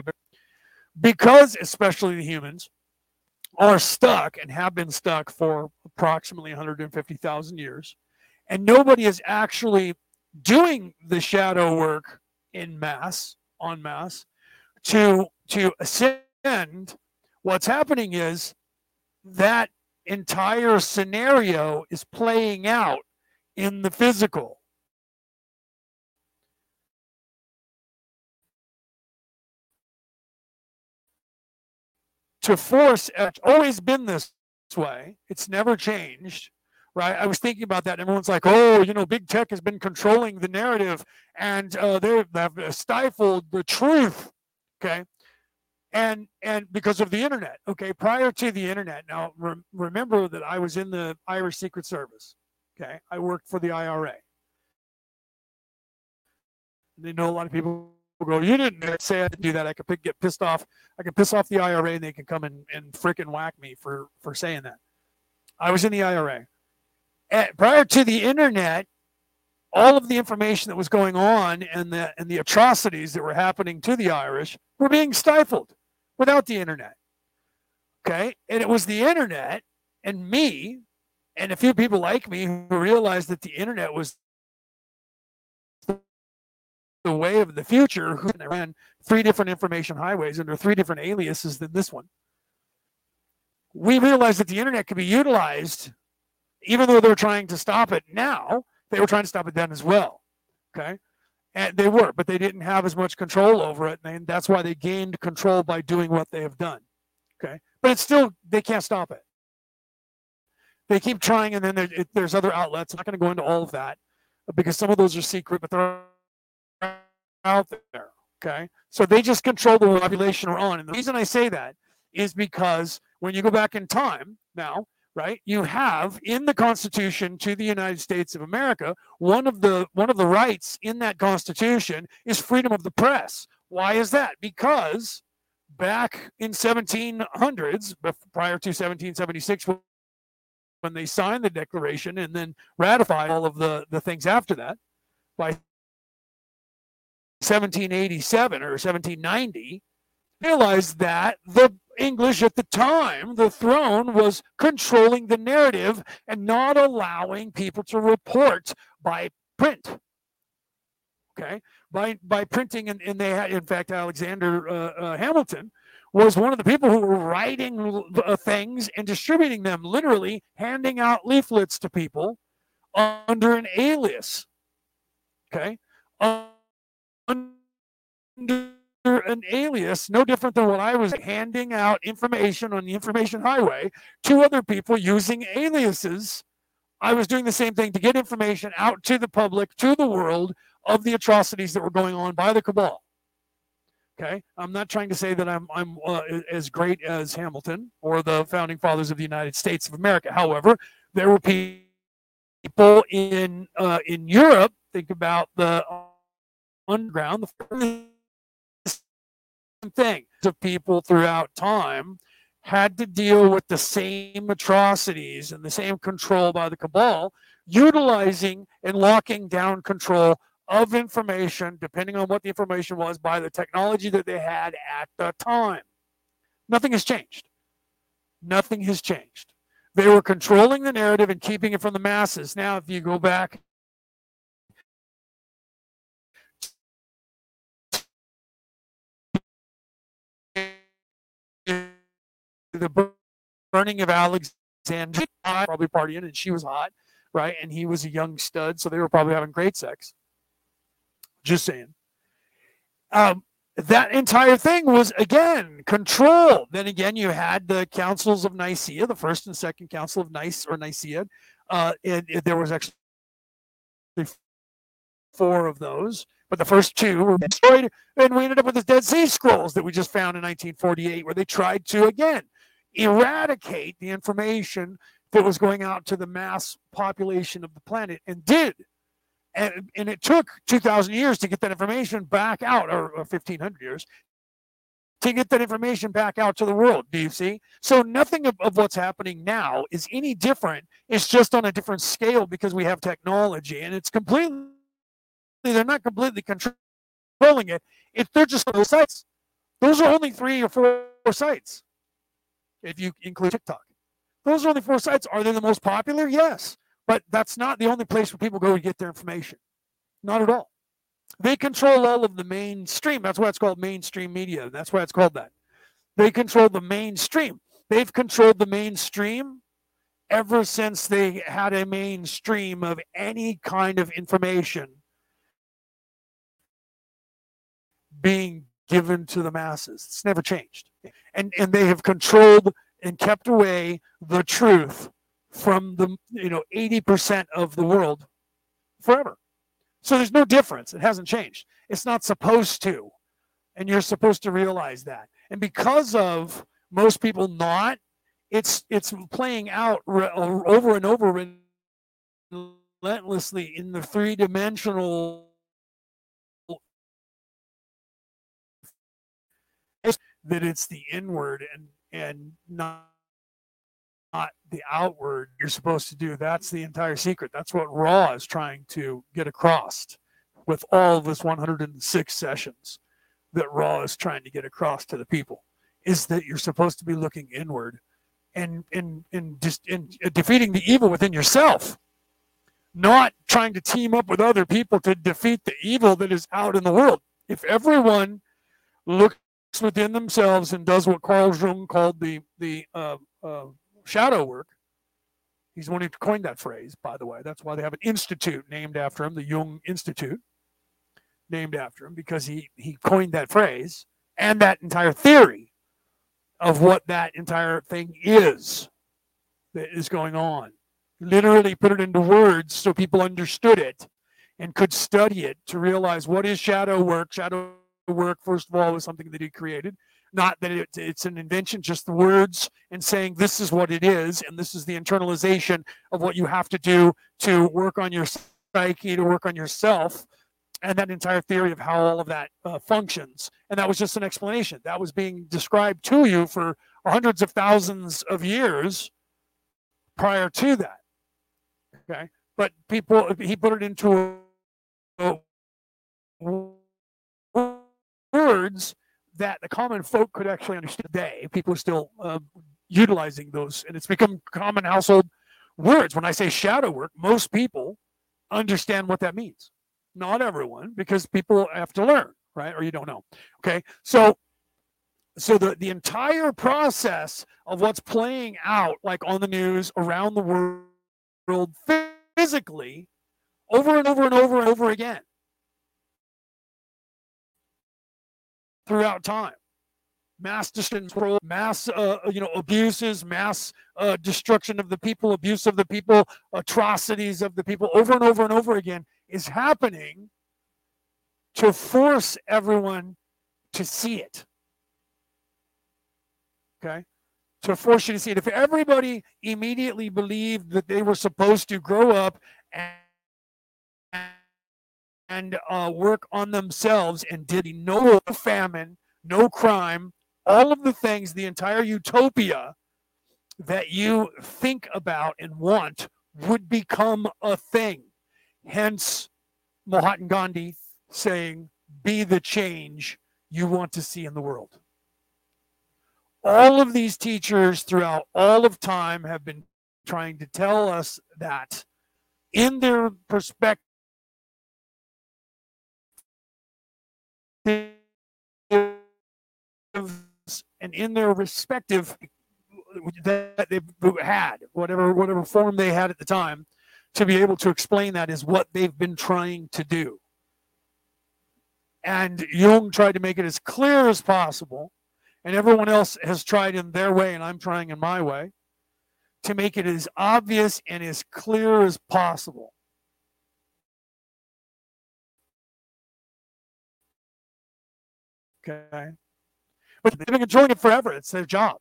because especially the humans are stuck and have been stuck for approximately 150,000 years and nobody is actually doing the shadow work in mass on mass to to ascend what's happening is that entire scenario is playing out in the physical to force it's always been this way it's never changed right? I was thinking about that. And everyone's like, oh, you know, big tech has been controlling the narrative and uh, they've stifled the truth. Okay. And, and because of the internet. Okay. Prior to the internet. Now, re- remember that I was in the Irish Secret Service. Okay. I worked for the IRA. They know a lot of people go, you didn't say I didn't do that. I could get pissed off. I could piss off the IRA and they can come and, and fricking whack me for, for saying that. I was in the IRA. At, prior to the internet, all of the information that was going on and the and the atrocities that were happening to the Irish were being stifled without the internet. Okay, and it was the internet and me and a few people like me who realized that the internet was the way of the future. Who ran three different information highways under three different aliases than this one. We realized that the internet could be utilized even though they're trying to stop it now, they were trying to stop it then as well. Okay. And they were, but they didn't have as much control over it. And that's why they gained control by doing what they have done. Okay. But it's still, they can't stop it. They keep trying, and then there, it, there's other outlets. I'm not going to go into all of that because some of those are secret, but they're out there. Okay. So they just control the population we're on. And the reason I say that is because when you go back in time now, right? You have in the constitution to the united states of america one of the one of the rights in that constitution is freedom of the press. Why is that? Because back in 1700s prior to 1776 when they signed the declaration and then ratified all of the the things after that by 1787 or 1790 realized that the English at the time, the throne was controlling the narrative and not allowing people to report by print. Okay, by by printing, and, and they had, in fact, Alexander uh, uh, Hamilton was one of the people who were writing uh, things and distributing them, literally handing out leaflets to people under an alias. Okay, under an alias, no different than what I was handing out information on the information highway to other people using aliases. I was doing the same thing to get information out to the public, to the world of the atrocities that were going on by the cabal. Okay, I'm not trying to say that I'm I'm uh, as great as Hamilton or the founding fathers of the United States of America. However, there were people in uh, in Europe. Think about the underground, the thing. The people throughout time had to deal with the same atrocities and the same control by the cabal, utilizing and locking down control of information, depending on what the information was, by the technology that they had at the time. Nothing has changed. Nothing has changed. They were controlling the narrative and keeping it from the masses. Now, if you go back the burning of Alexandria, probably partying, and she was hot, right? And he was a young stud, so they were probably having great sex. Just saying. Um, that entire thing was again control. Then again, you had the councils of Nicaea, the first and second council of Nice or Nicaea. Uh, there was actually four of those, but the first two were destroyed, and we ended up with the Dead Sea Scrolls that we just found in 1948, where they tried to again eradicate the information that was going out to the mass population of the planet and did. And, and it took 2,000 years to get that information back out, or, or 1,500 years, to get that information back out to the world. Do you see? So nothing of, of what's happening now is any different. It's just on a different scale because we have technology, and it's completely. They're not completely controlling it. If they're just those sites, those are only three or four sites if you include TikTok. Those are only four sites. Are they the most popular? Yes. But that's not the only place where people go to get their information. Not at all. They control all of the mainstream. That's why it's called mainstream media. That's why it's called that. They control the mainstream. They've controlled the mainstream ever since they had a mainstream of any kind of information being given to the masses. It's never changed. And, and they have controlled and kept away the truth from the you know 80% of the world forever. So there's no difference. It hasn't changed. It's not supposed to. And you're supposed to realize that. And because of most people not, it's it's playing out re- uh, over and over relentlessly in the three-dimensional that it's the inward and and not not the outward you're supposed to do. That's the entire secret. That's what Raw is trying to get across with all of this 106 sessions that Raw is trying to get across to the people is that you're supposed to be looking inward and in in just in defeating the evil within yourself not trying to team up with other people to defeat the evil that is out in the world if everyone looks within themselves and does what Carl Jung called the the uh, uh, shadow work. He's the one who coined that phrase, by the way. That's why they have an institute named after him, the Jung Institute, named after him, because he, he coined that phrase and that entire theory of what that entire thing is that is going on. Literally put it into words so people understood it and could study it to realize what is shadow work. Shadow work, first of all, was something that he created not that it, it's an invention, just the words and saying this is what it is, and this is the internalization of what you have to do to work on your psyche, to work on yourself, and that entire theory of how all of that uh, functions. And that was just an explanation. That was being described to you for hundreds of thousands of years prior to that. Okay, but people, he put it into a words that the common folk could actually understand today. People are still uh, utilizing those, and it's become common household words. When I say shadow work, most people understand what that means. Not everyone, because people have to learn, right? Or you don't know. Okay, so so the the entire process of what's playing out, like on the news around the world, physically, over and over and over and over again throughout time. Mass destruction, mass uh, you know abuses, mass uh, destruction of the people, abuse of the people, atrocities of the people, over and over and over again is happening to force everyone to see it. Okay, to force you to see it. If everybody immediately believed that they were supposed to grow up and and uh, work on themselves and did no famine, no crime, all of the things, the entire utopia that you think about and want would become a thing. Hence, Mahatma Gandhi saying, Be the change you want to see in the world. All of these teachers throughout all of time have been trying to tell us that in their perspective and in their respective that they've had, whatever whatever form they had at the time, to be able to explain that is what they've been trying to do. And Jung tried to make it as clear as possible, and everyone else has tried in their way, and I'm trying in my way, to make it as obvious and as clear as possible. Okay. But they've been controlling it forever. It's their job.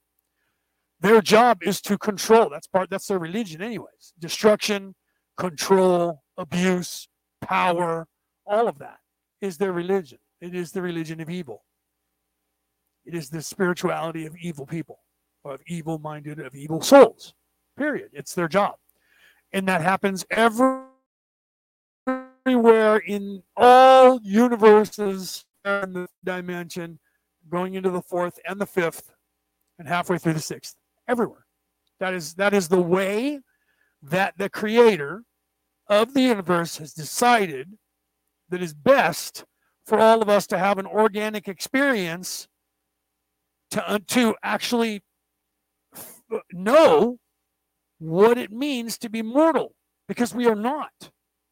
Their job is to control. That's part, that's their religion, anyways. Destruction, control, abuse, power, all of that is their religion. It is the religion of evil. It is the spirituality of evil people, of evil minded, of evil souls. Period. It's their job. And that happens everywhere in all universes in the dimension, going into the fourth and the fifth, and halfway through the sixth. Everywhere. That is that is the way that the creator of the universe has decided that is best for all of us to have an organic experience to, uh, to actually know what it means to be mortal because we are not.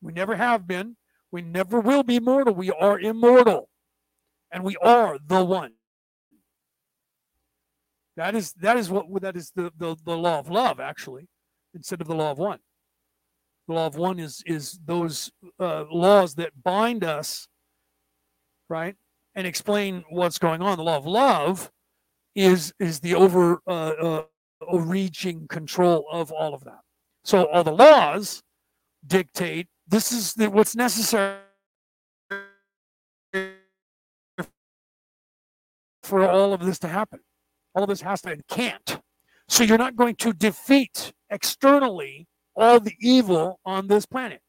We never have been. We never will be mortal. We are immortal and we are the one. That is that is what that is the, the, the law of love, actually. instead of the law of one. The law of one is is those uh, laws that bind us, right, and explain what's going on. The law of love is is the over uh, uh, reaching control of all of that. So all the laws dictate this is the, what's necessary for all of this to happen. All of this has to and can't. So you're not going to defeat externally all the evil on this planet.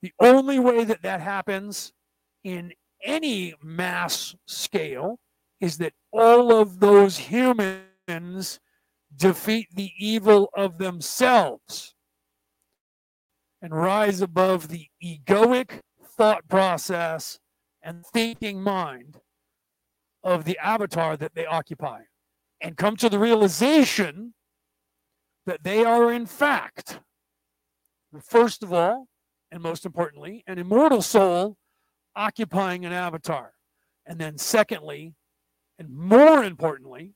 The only way that that happens in any mass scale is that all of those humans defeat the evil of themselves and rise above the egoic thought process and thinking mind of the avatar that they occupy and come to the realization that they are, in fact, first of all, and most importantly, an immortal soul occupying an avatar. And then, secondly, and more importantly,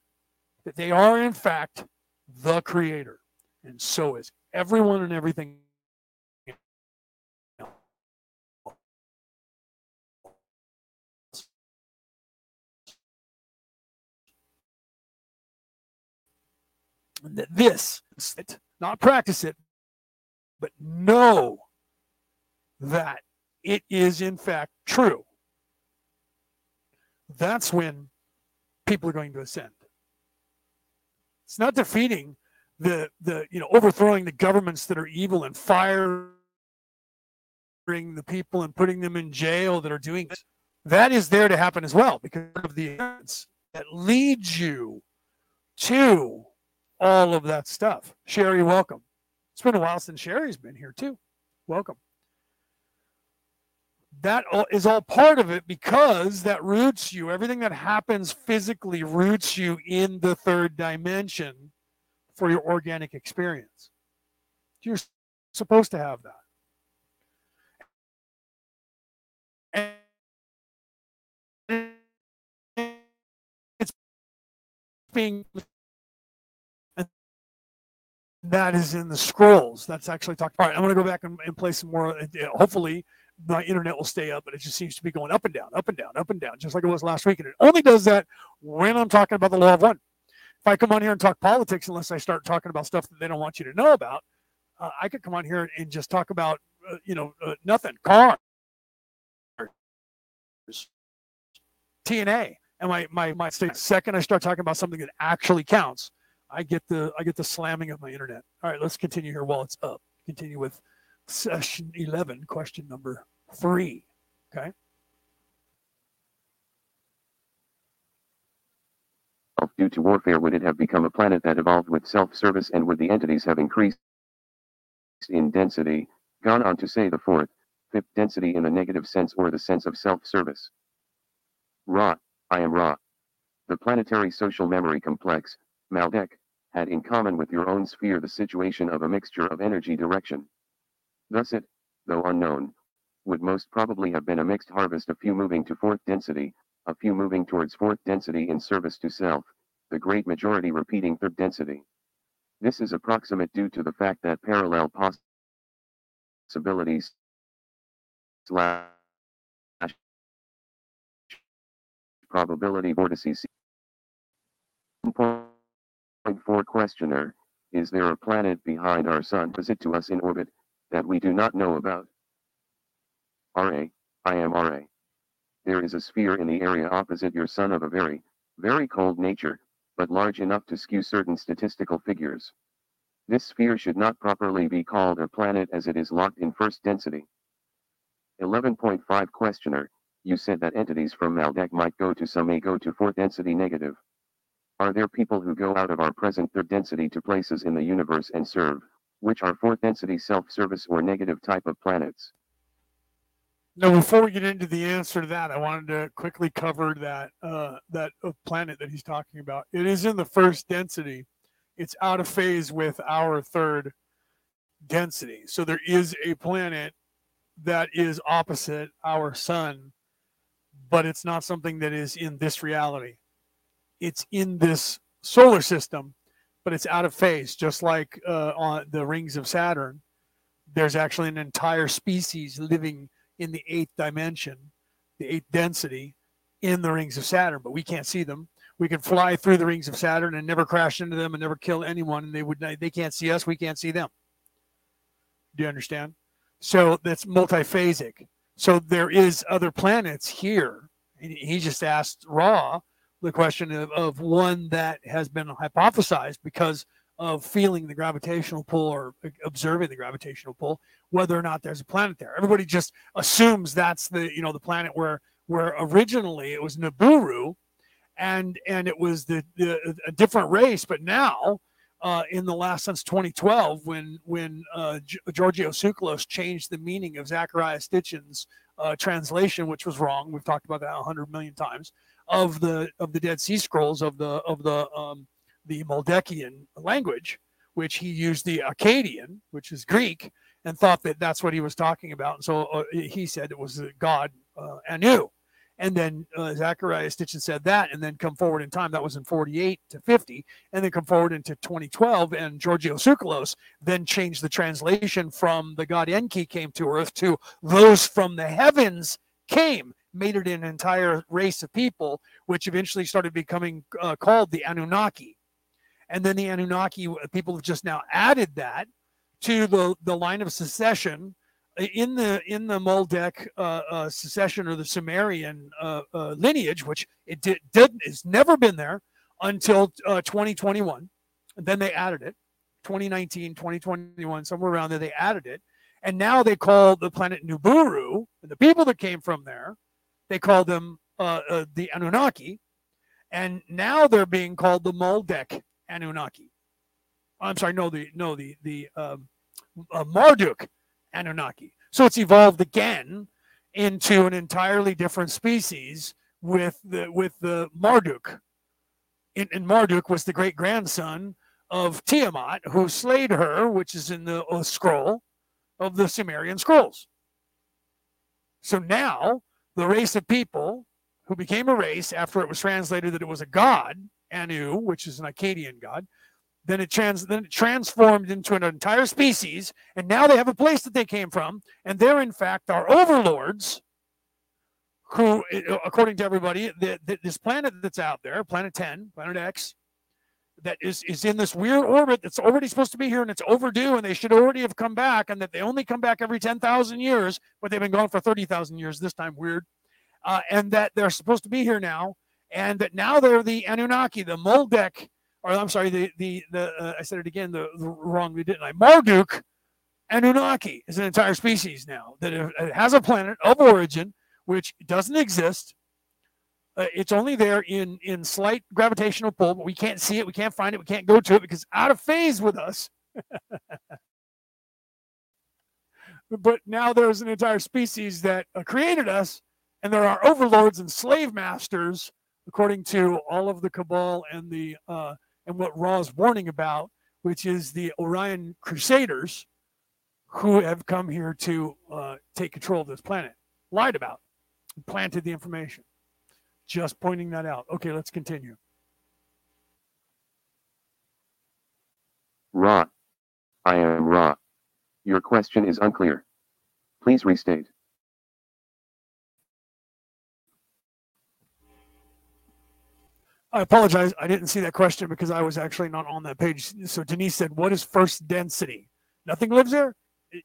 that they are, in fact, the creator. And so is everyone and everything this, not practice it, but know that it is in fact true. That's when people are going to ascend. It's not defeating the the you know overthrowing the governments that are evil and firing the people and putting them in jail that are doing this. That is there to happen as well because of the events that leads you to all of that stuff. Sherry, welcome. It's been a while since Sherry's been here too. Welcome. That is all part of it because that roots you. Everything that happens physically roots you in the third dimension for your organic experience. You're supposed to have that. Being that is in the scrolls. That's actually talked. All right, I'm going to go back and, and play some more. Hopefully, my internet will stay up, but it just seems to be going up and down, up and down, up and down, just like it was last week. And it only does that when I'm talking about the law of one. If I come on here and talk politics, unless I start talking about stuff that they don't want you to know about, uh, I could come on here and just talk about, uh, you know, uh, nothing, cars, TNA. And my, my, my second I start talking about something that actually counts, I get the I get the slamming of my internet. All right, let's continue here while it's up. Continue with session 11, question number three. Okay. Due to warfare, would it have become a planet that evolved with self service and would the entities have increased in density? Gone on to say the fourth, fifth density in the negative sense or the sense of self service. Ra, I am Ra. The planetary social memory complex, Maldek, had in common with your own sphere the situation of a mixture of energy direction. Thus it, though unknown, would most probably have been a mixed harvest a few moving to fourth density, a few moving towards fourth density in service to self, the great majority repeating third density. This is approximate due to the fact that parallel possibilities slash probability vortices Point 4 Questioner, is there a planet behind our sun opposite to us in orbit, that we do not know about? RA, I am RA. There is a sphere in the area opposite your sun of a very, very cold nature, but large enough to skew certain statistical figures. This sphere should not properly be called a planet as it is locked in first density. 11.5 Questioner, you said that entities from Maldek might go to some may go to fourth density negative. Are there people who go out of our present third density to places in the universe and serve, which are fourth density self-service or negative type of planets? Now, before we get into the answer to that, I wanted to quickly cover that uh, that uh, planet that he's talking about. It is in the first density. It's out of phase with our third density. So there is a planet that is opposite our sun, but it's not something that is in this reality it's in this solar system, but it's out of phase, just like uh, on the rings of Saturn. There's actually an entire species living in the eighth dimension, the eighth density in the rings of Saturn, but we can't see them. We can fly through the rings of Saturn and never crash into them and never kill anyone, and they would they can't see us, we can't see them. Do you understand? So that's multiphasic. So there is other planets here. He just asked Ra the question of, of one that has been hypothesized because of feeling the gravitational pull or observing the gravitational pull, whether or not there's a planet there. Everybody just assumes that's the you know the planet where where originally it was Nibiru, and and it was the, the a different race, but now uh, in the last since 2012 when when uh, G- Giorgio Tsoukalos changed the meaning of Zecharia Sitchin's uh, translation, which was wrong. We've talked about that a hundred million times of the of the Dead Sea Scrolls of the of the um, the Moldekian language, which he used the Akkadian, which is Greek, and thought that that's what he was talking about. And so uh, he said it was God uh, Anu. And then uh, Zecharia Sitchin said that, and then come forward in time. That was in 48 to 50, and then come forward into 2012. And Giorgio Tsoukalos then changed the translation from the God Enki came to earth to those from the heavens came, made it an entire race of people, which eventually started becoming uh, called the Anunnaki. And then the Anunnaki uh, people have just now added that to the, the line of secession in the in the Moldek uh, uh, succession or the Sumerian uh, uh lineage, which it did, did has never been there until uh, 2021. And then they added it, 2019, 2021, somewhere around there. They added it, and now they call the planet Nibiru and the people that came from there. They call them uh, the Anunnaki, and now they're being called the Moldek Anunnaki. I'm sorry, no, the no the the um, Marduk Anunnaki. So it's evolved again into an entirely different species with the with the Marduk. And, and Marduk was the great grandson of Tiamat, who slayed her, which is in the uh, scroll of the Sumerian scrolls. So now the race of people who became a race after it was translated that it was a god, Anu, which is an Akkadian god, then it trans then it transformed into an entire species, and now they have a place that they came from, and they're in fact our overlords. Who, according to everybody, the, the, this planet that's out there, Planet Ten, Planet X, that is is in this weird orbit that's already supposed to be here and it's overdue, and they should already have come back, and that they only come back every ten thousand years, but they've been gone for thirty thousand years this time. Weird, uh, and that they're supposed to be here now, and that now they're the Anunnaki, the Moldek or I'm sorry, the the the uh, I said it again the, the wrongly didn't I? Marduk Anunnaki is an entire species now that has a planet of origin which doesn't exist. Uh, it's only there in in slight gravitational pull, but we can't see it, we can't find it, we can't go to it because out of phase with us. but now there's an entire species that uh, created us, and there are overlords and slave masters, according to all of the cabal and the uh, and what Ra's warning about, which is the Orion Crusaders who have come here to uh, take control of this planet. Lied about, planted the information. Just pointing that out. Okay, let's continue. Ra. I am Ra. Your question is unclear. Please restate. I apologize. I didn't see that question because I was actually not on that page. So Denise said, What is first density? Nothing lives there?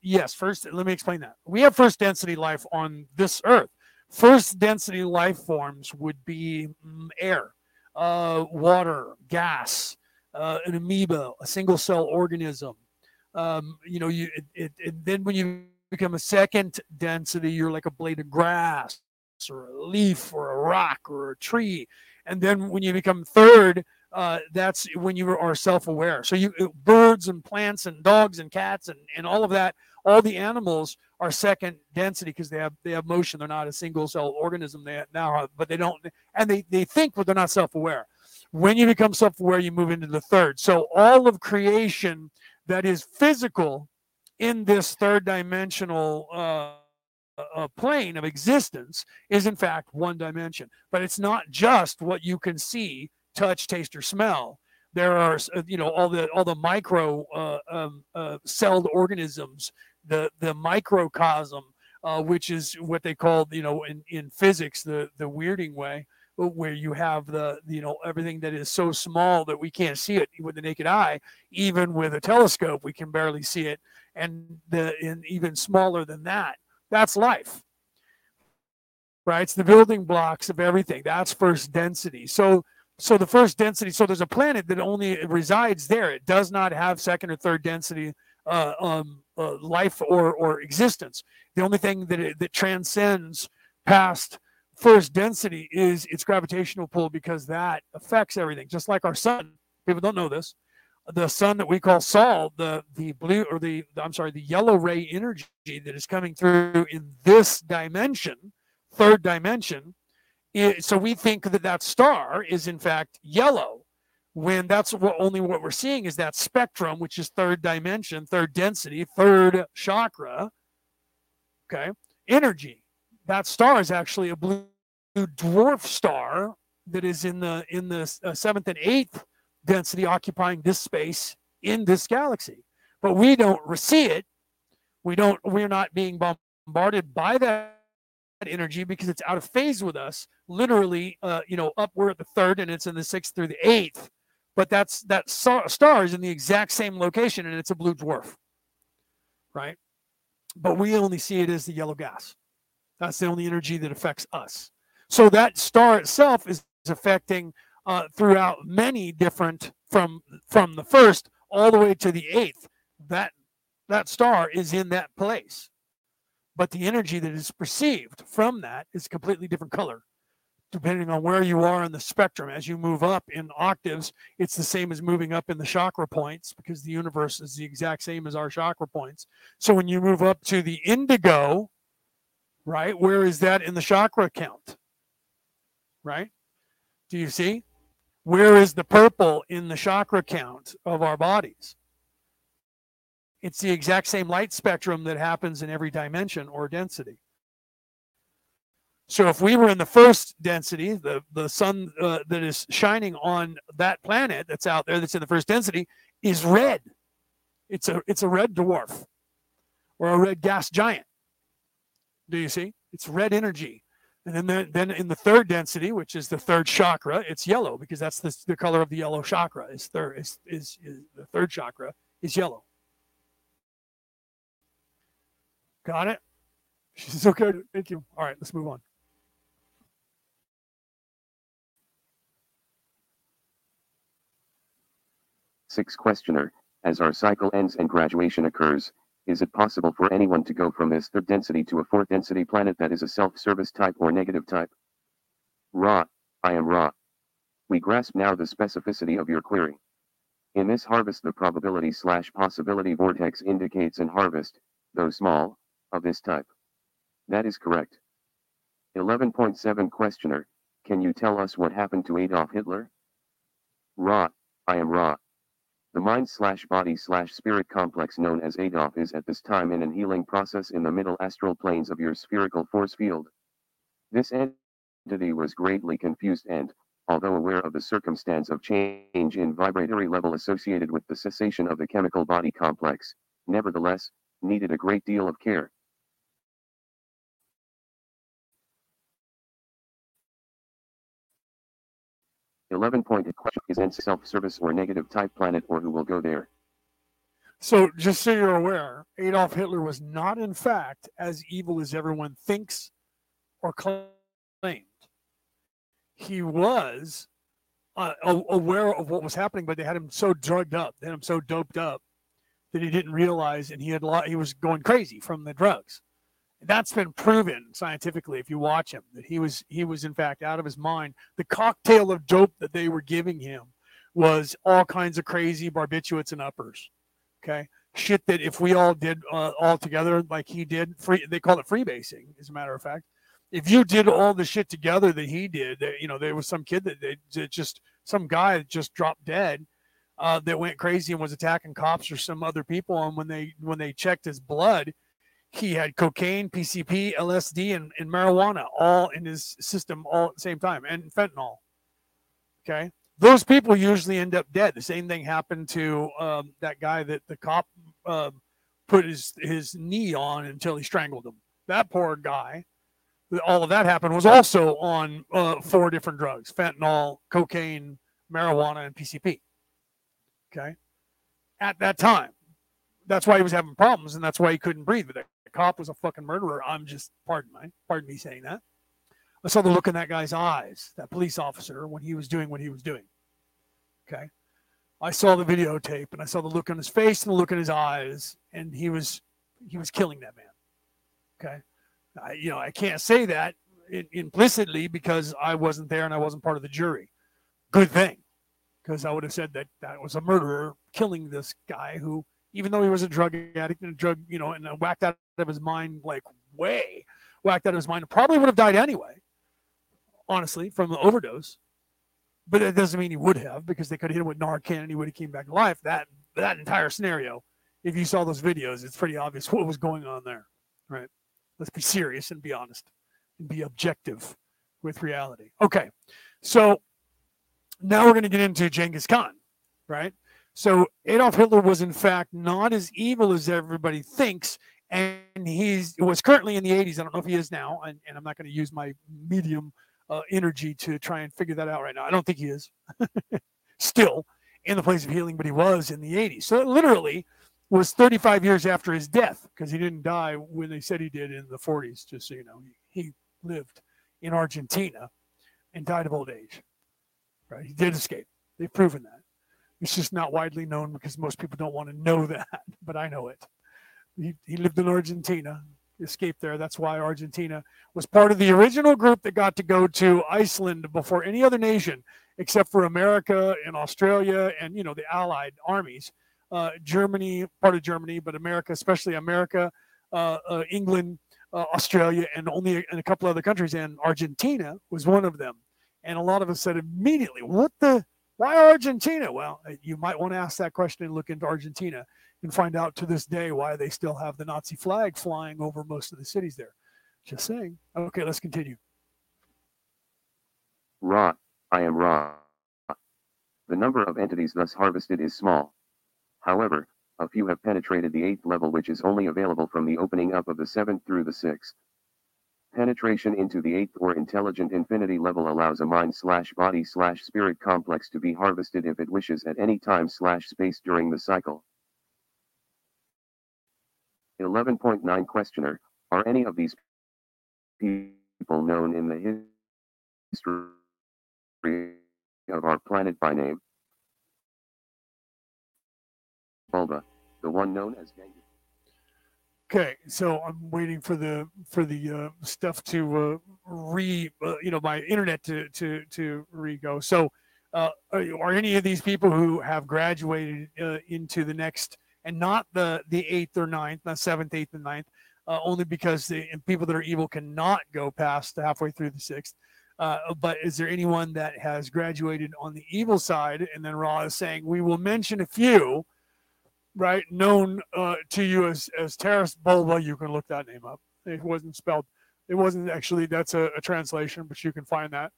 Yes, first, let me explain that. We have first density life on this earth. First density life forms would be mm, air, uh, water, gas, uh, an amoeba, a single cell organism. Um, you know, you it, it, it, then when you become a second density, you're like a blade of grass or a leaf or a rock or a tree and then when you become third uh, that's when you are self-aware so you uh, birds and plants and dogs and cats and, and all of that all the animals are second density because they have they have motion. They're not a single cell organism. They now but they don't and they, they think but they're not self-aware. When you become self-aware you move into the third. So all of creation that is physical in this third dimensional uh, a plane of existence is in fact one dimension. But it's not just what you can see touch taste or smell. There are you know all the all the micro uh, um, uh, celled organisms the the microcosm uh, which is what they call you know in, in physics the the weirding way where you have the you know everything that is so small that we can't see it with the naked eye. Even with a telescope we can barely see it. And the and even smaller than that that's life. Right? It's the building blocks of everything. That's first density. So so the first density so there's a planet that only resides there. It does not have second or third density uh, um, uh, life or or existence. The only thing that it, that transcends past first density is its gravitational pull because that affects everything. Just like our sun people don't know this. The sun that we call sol the the blue or the i'm sorry the yellow ray energy that is coming through in this dimension third dimension it, so we think that that star is in fact yellow when that's what only what we're seeing is that spectrum which is third dimension third density third chakra okay? Energy. That star is actually a blue dwarf star that is in the in the uh, seventh and eighth density occupying this space in this galaxy. But we don't see it. We don't we're not being bombarded by that energy because it's out of phase with us literally uh, you know up we're at the third and it's in the sixth through the eighth but that's that star is in the exact same location and it's a blue dwarf right but we only see it as the yellow gas that's the only energy that affects us. So that star itself is affecting uh, throughout many different from from the first all the way to the eighth. That that star is in that place, but the energy that is perceived from that is completely different color, depending on where you are in the spectrum. As you move up in octaves, it's the same as moving up in the chakra points because the universe is the exact same as our chakra points. So when you move up to the indigo, right? Where is that in the chakra count? Right? Do you see? Where is the purple in the chakra count of our bodies? It's the exact same light spectrum that happens in every dimension or density. So if we were in the first density, the, the sun uh, that is shining on that planet that's out there that's in the first density is red. It's a it's a red dwarf or a red gas giant. Do you see? It's red energy. And then, the, then in the third density, which is the third chakra, it's yellow because that's the, the color of the yellow chakra. Is third is, is, is the third chakra is yellow. Got it? She says, okay. Thank you. All right, let's move on. Six questioner. As our cycle ends and graduation occurs, is it possible for anyone to go from this third density to a fourth density planet that is a self-service type or negative type? Ra, I am Ra. We grasp now the specificity of your query. In this harvest the probability slash possibility vortex indicates an harvest, though small, of this type. That is correct. 11.7 Questioner, can you tell us what happened to Adolf Hitler? Ra, I am Ra. The mind slash body slash spirit complex known as Adolf is at this time in an healing process in the middle astral planes of your spherical force field. This entity was greatly confused and, although aware of the circumstance of change in vibratory level associated with the cessation of the chemical body complex, nevertheless, needed a great deal of care. 11 point question is N self-service or negative type planet or who will go there? So just so you're aware, Adolf Hitler was not in fact as evil as everyone thinks or claimed. He was uh, aware of what was happening, but they had him so drugged up, they had him so doped up that he didn't realize, and he had a lot, he was going crazy from the drugs that's been proven scientifically if you watch him that he was he was in fact out of his mind. The cocktail of dope that they were giving him was all kinds of crazy barbiturates and uppers okay? Shit that if we all did uh, all together like he did free they call it freebasing as a matter of fact. If you did all the shit together that he did that you know there was some kid that, that just some guy that just dropped dead uh, that went crazy and was attacking cops or some other people and when they when they checked his blood he had cocaine, PCP, LSD, and, and marijuana all in his system all at the same time, and fentanyl. Okay. those people usually end up dead. The same thing happened to um, that guy that the cop uh, put his his knee on until he strangled him. That poor guy. All of that happened was also on uh, four different drugs: fentanyl, cocaine, marijuana, and PCP. Okay, at that time, that's why he was having problems, and that's why he couldn't breathe. But the cop was a fucking murderer. I'm just pardon my pardon me saying that. I saw the look in that guy's eyes, that police officer, when he was doing what he was doing. Okay. I saw the videotape and I saw the look on his face and the look in his eyes, and he was he was killing that man. Okay. I, you know, I can't say that in, implicitly because I wasn't there and I wasn't part of the jury. Good thing, because I would have said that that was a murderer killing this guy who, even though he was a drug addict and a drug, you know, and whacked out of his mind like way, whacked out of his mind, probably would have died anyway honestly, from the overdose. But that doesn't mean he would have because they could have hit him with Narcan and he would have came back to life. That that entire scenario, if you saw those videos, it's pretty obvious what was going on there. Right? Let's be serious and be honest and be objective with reality. Okay. So now we're going to get into Genghis Khan, right? So Adolf Hitler was in fact not as evil as everybody thinks, and he's was currently in the 80s. I don't know if he is now, and, and I'm not going to use my medium uh, energy to try and figure that out right now. I don't think he is still in the place of healing, but he was in the 80s. So it literally was 35 years after his death because he didn't die when they said he did in the 40s, just so you know. He, he lived in Argentina and died of old age. Right? He did escape. They've proven that. It's just not widely known because most people don't want to know that, but I know it. He, he lived in Argentina, escaped there. That's why Argentina was part of the original group that got to go to Iceland before any other nation, except for America and Australia and you know the Allied armies. Uh, Germany, part of Germany, but America, especially America, uh, uh, England, uh, Australia, and only and a couple other countries, and Argentina was one of them. And a lot of us said immediately, "What the? Why Argentina?" Well, uh, you might want to ask that question and look into Argentina and find out to this day why they still have the Nazi flag flying over most of the cities there. Just saying. Okay, let's continue. Ra. I am Ra. The number of entities thus harvested is small. However, a few have penetrated the eighth level which is only available from the opening up of the seventh through the sixth. Penetration into the eighth or intelligent infinity level allows a mind slash body slash spirit complex to be harvested if it wishes at any time slash space during the cycle. 11.9 Questioner, are any of these people known in the history of our planet by name? Bulba, the one known as Genghis. Okay, so I'm waiting for the for the uh, stuff to uh, re, uh, you know, my internet to to to re go. So, uh, are, are, any of these people who have graduated uh, into the next and not the the eighth or ninth, not seventh, eighth, and ninth, uh, only because the people that are evil cannot go past halfway through the sixth. Uh, but is there anyone that has graduated on the evil side? And then Ra is saying we will mention a few, right, known uh, to you as as Taras Bulba. You can look that name up. It wasn't spelled. It wasn't actually. That's a, a translation, but you can find that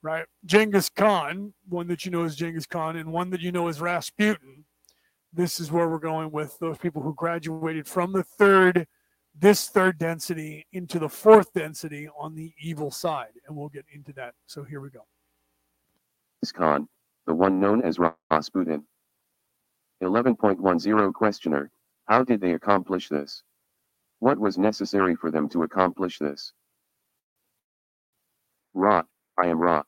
right? Genghis Khan, one that you know is Genghis Khan, and one that you know is Rasputin this is where we're going with those people who graduated from the third this third density into the fourth density on the evil side and we'll get into that so here we go Khan, the one known as Rasputin 11.10 questioner how did they accomplish this what was necessary for them to accomplish this Ra, I am Ra.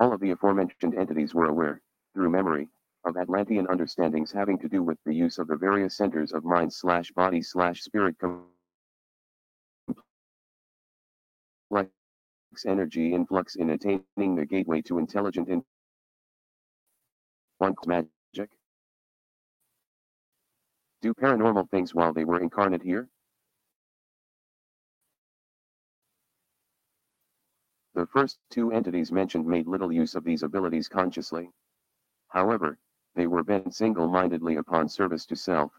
All of the aforementioned entities were aware, through memory, of Atlantean understandings having to do with the use of the various centers of mind slash body slash spirit complex energy influx in attaining the gateway to intelligent in one magic. Do paranormal things while they were incarnate here? The first two entities mentioned made little use of these abilities consciously. However, they were bent single-mindedly upon service to self,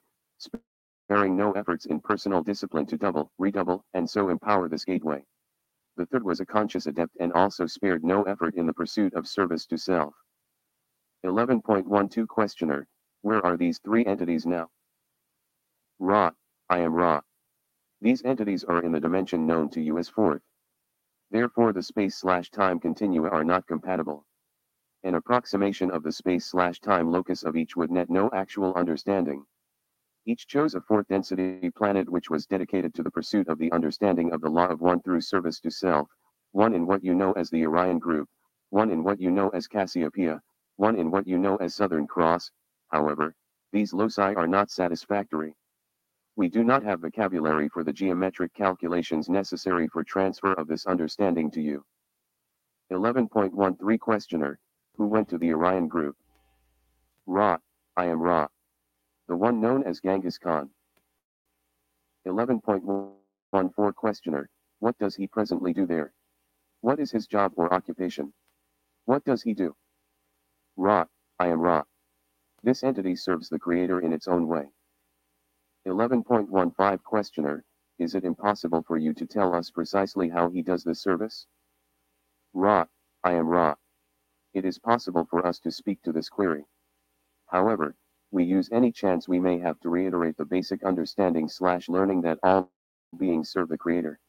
sparing no efforts in personal discipline to double, redouble, and so empower this gateway. The third was a conscious adept and also spared no effort in the pursuit of service to self. 11.12 Questioner, where are these three entities now? Ra, I am Ra. These entities are in the dimension known to you as fourth. Therefore the space slash time continua are not compatible. An approximation of the space slash time locus of each would net no actual understanding. Each chose a fourth density planet which was dedicated to the pursuit of the understanding of the law of one through service to self, one in what you know as the Orion group, one in what you know as Cassiopeia, one in what you know as Southern Cross, however, these loci are not satisfactory. We do not have vocabulary for the geometric calculations necessary for transfer of this understanding to you. 11.13 Questioner, who went to the Orion group? Ra, I am Ra. The one known as Genghis Khan. 11.14 Questioner, what does he presently do there? What is his job or occupation? What does he do? Ra, I am Ra. This entity serves the Creator in its own way. 11.15 Questioner, is it impossible for you to tell us precisely how he does this service? Ra, I am Ra. It is possible for us to speak to this query. However, we use any chance we may have to reiterate the basic understanding slash learning that all beings serve the Creator.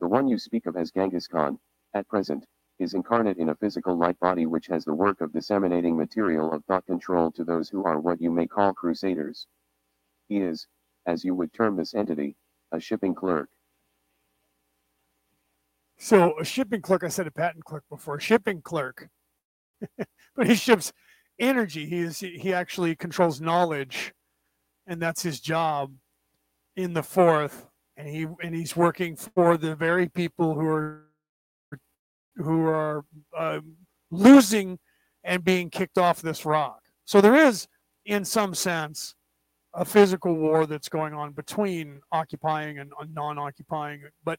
The one you speak of as Genghis Khan, at present, is incarnate in a physical light body which has the work of disseminating material of thought control to those who are what you may call crusaders. He is, as you would term this entity, a shipping clerk. So a shipping clerk, I said a patent clerk before, a shipping clerk. but he ships energy. He is he actually controls knowledge, and that's his job in the fourth. And he and he's working for the very people who are who are uh, losing and being kicked off this rock. So there is, in some sense, a physical war that's going on between occupying and non-occupying. But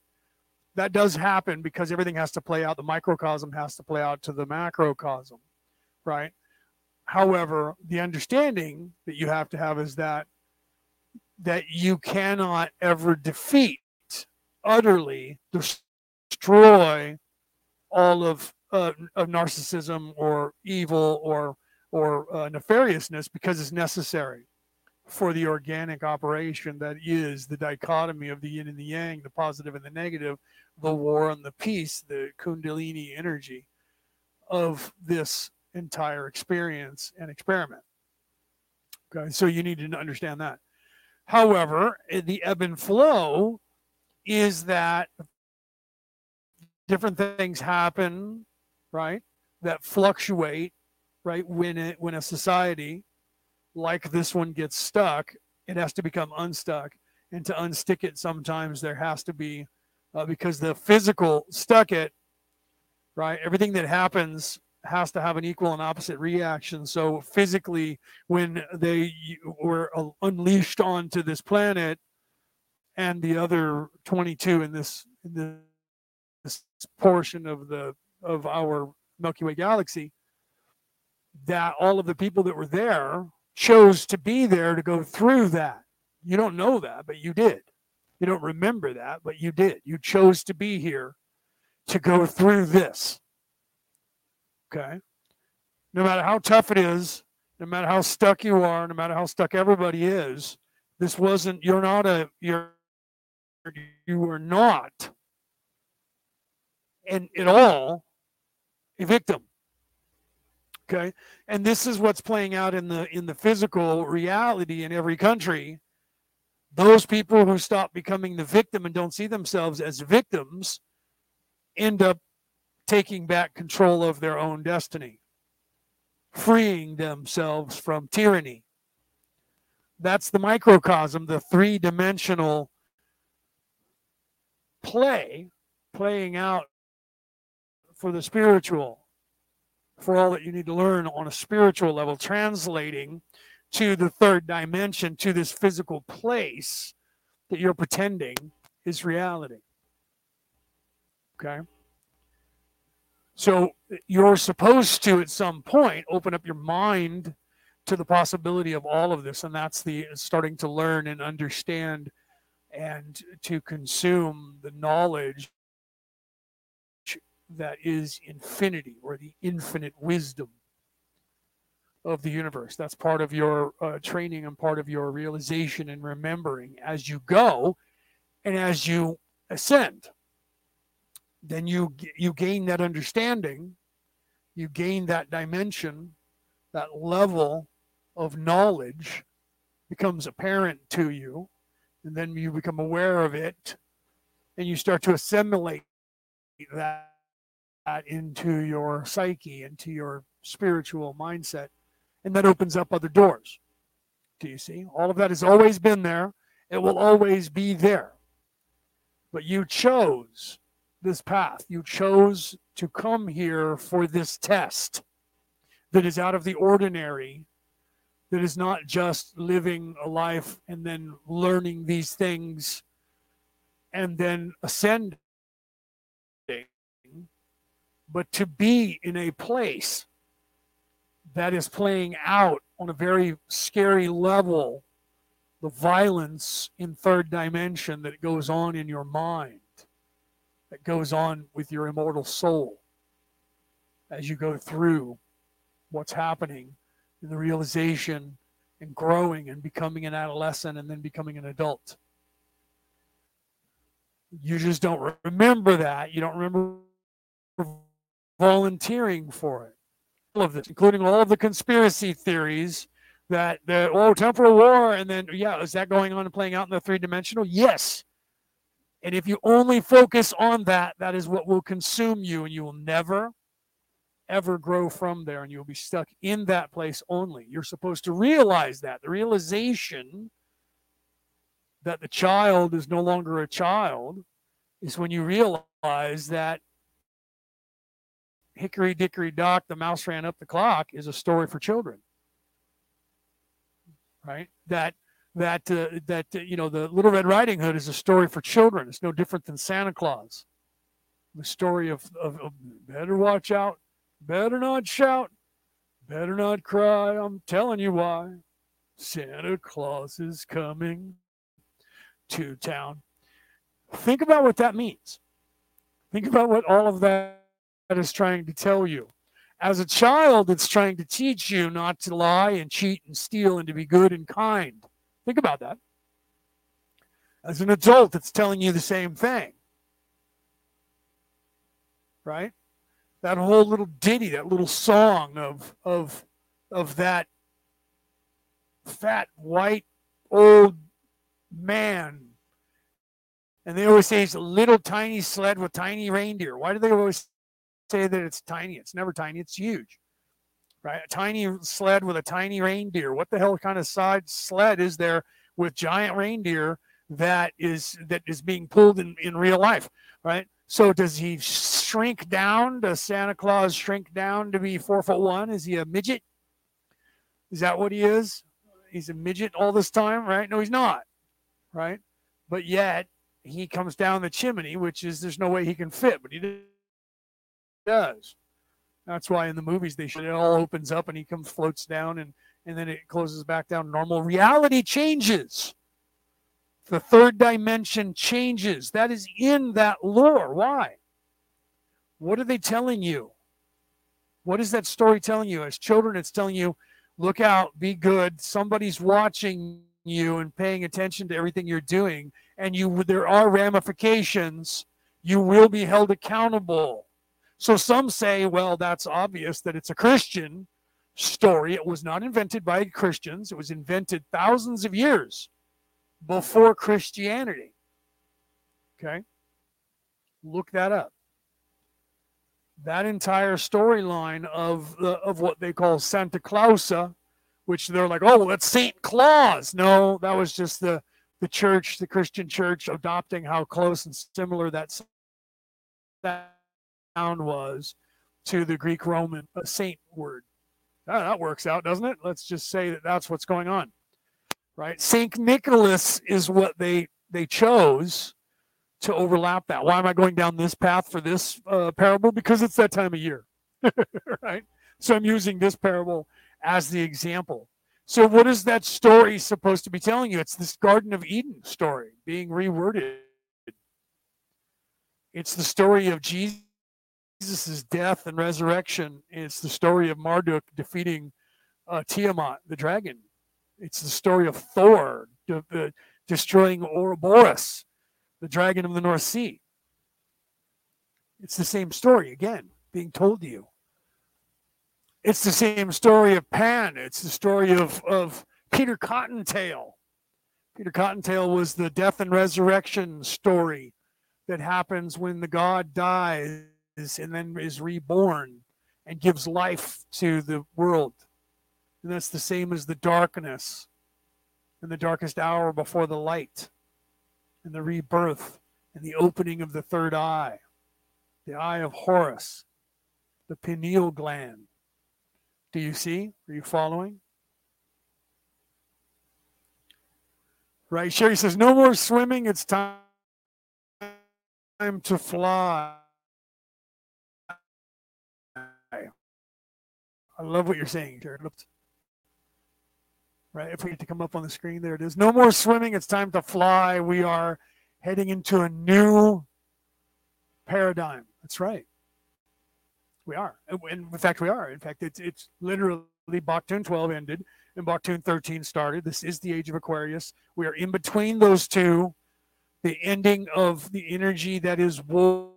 that does happen because everything has to play out. The microcosm has to play out to the macrocosm, right? However, the understanding that you have to have is that that you cannot ever defeat utterly destroy all of uh, of narcissism or evil or or uh, nefariousness because it's necessary for the organic operation that is the dichotomy of the yin and the yang, the positive and the negative, the war and the peace, the kundalini energy of this entire experience and experiment. Okay, so you need to understand that. However, eh, the ebb and flow is that different things happen, right? That fluctuate, right? When it when a society like this one gets stuck, it has to become unstuck. And to unstick it, sometimes there has to be uh, because the physical stuck it, right? Everything that happens has to have an equal and opposite reaction. So physically, when they were uh, unleashed onto this planet, and the other 22 in this in this this portion of the of our Milky Way galaxy that all of the people that were there chose to be there to go through that. You don't know that, but you did. You don't remember that, but you did. You chose to be here to go through this. Okay. No matter how tough it is, no matter how stuck you are, no matter how stuck everybody is, this wasn't, you're not a, you're, you are not and at all a victim okay. And this is what's playing out in the in the physical reality in every country. Those people who stop becoming the victim and don't see themselves as victims end up taking back control of their own destiny freeing themselves from tyranny. That's the microcosm the three-dimensional play playing out for the spiritual, for all that you need to learn on a spiritual level, translating to the third dimension, to this physical place that you're pretending is reality. Okay? So you're supposed to, at some point, open up your mind to the possibility of all of this. And that's the starting to learn and understand and to consume the knowledge that is infinity or the infinite wisdom of the universe. That's part of your uh, training and part of your realization and remembering as you go and as you ascend. Then you you gain that understanding, you gain that dimension, that level of knowledge becomes apparent to you, and then you become aware of it, and you start to assimilate that into your psyche, into your spiritual mindset, and that opens up other doors. Do you see? All of that has always been there. It will always be there. But you chose this path. You chose to come here for this test that is out of the ordinary, that is not just living a life and then learning these things and then ascending, but to be in a place that is playing out on a very scary level the violence in third dimension that goes on in your mind, that goes on with your immortal soul as you go through what's happening in the realization and growing and becoming an adolescent and then becoming an adult. You just don't remember that. You don't remember volunteering for it. All of this, including all of the conspiracy theories that the oh temporal war and then yeah, is that going on and playing out in the three dimensional? Yes. And if you only focus on that, that is what will consume you, and you will never, ever grow from there, and you'll be stuck in that place only. You're supposed to realize that. The realization that the child is no longer a child is when you realize that Hickory Dickory Dock, the mouse ran up the clock is a story for children. Right? That that uh, that uh, you know the Little Red Riding Hood is a story for children. It's no different than Santa Claus. The story of, of, of better watch out, better not shout, better not cry. I'm telling you why. Santa Claus is coming to town. Think about what that means. Think about what all of that is trying to tell you. As a child, it's trying to teach you not to lie and cheat and steal and to be good and kind. Think about that. As an adult, it's telling you the same thing. Right? That whole little ditty, that little song of of of that fat white old man. And they always say it's a little tiny sled with tiny reindeer. Why do they always say that it's tiny. It's never tiny, it's huge. Right? A tiny sled with a tiny reindeer. What the hell kind of side sled is there with giant reindeer that is that is being pulled in, in real life? Right? So does he shrink down? Does Santa Claus shrink down to be four foot one? Is he a midget? Is that what he is? He's a midget all this time, right? No, he's not. Right? But yet he comes down the chimney, which is there's no way he can fit, but he does. That's why in the movies they show it all opens up and he comes floats down and and then it closes back down. Normal reality changes. The third dimension changes. That is in that lore. Why? What are they telling you? What is that story telling you? As children, it's telling you, look out, be good. Somebody's watching you and paying attention to everything you're doing, and you there are ramifications. You will be held accountable. So some say, well, that's obvious that it's a Christian story. It was not invented by Christians, it was invented thousands of years before Christianity. Okay? Look that up. That entire storyline of the, of what they call Santa Clausa, which they're like, oh, that's Saint Claus. No, that was just the the church, the Christian church, adopting how close and similar that that was to the Greek Roman uh, saint word. Oh, that works out, doesn't it? Let's just say that that's what's going on, right? Saint Nicholas is what they they chose to overlap that. Why am I going down this path for this uh, parable? Because it's that time of year, right? So I'm using this parable as the example. So what is that story supposed to be telling you? It's this Garden of Eden story being reworded. It's the story of Jesus' death and resurrection. It's the story of Marduk defeating uh, Tiamat, the dragon. It's the story of Thor de- uh, destroying Ouroboros, the dragon of the North Sea. It's the same story again being told to you. It's the same story of Pan. It's the story of, of Peter Cottontail. Peter Cottontail was the death and resurrection story that happens when the god dies and then is reborn and gives life to the world. And that's the same as the darkness and the darkest hour before the light and the rebirth and the opening of the third eye, the eye of Horus, the pineal gland. Do you see? Are you following? Right. Sherry says, no more swimming. It's time to fly. I love what you're saying, Jared. Right, if we get to come up on the screen, there it is. No more swimming. It's time to fly. We are heading into a new paradigm. That's right. We are. And in fact, we are. In fact, it's it's literally Baktun 12 ended and Baktun 13 started. This is the age of Aquarius. We are in between those two. The ending of the energy that is war,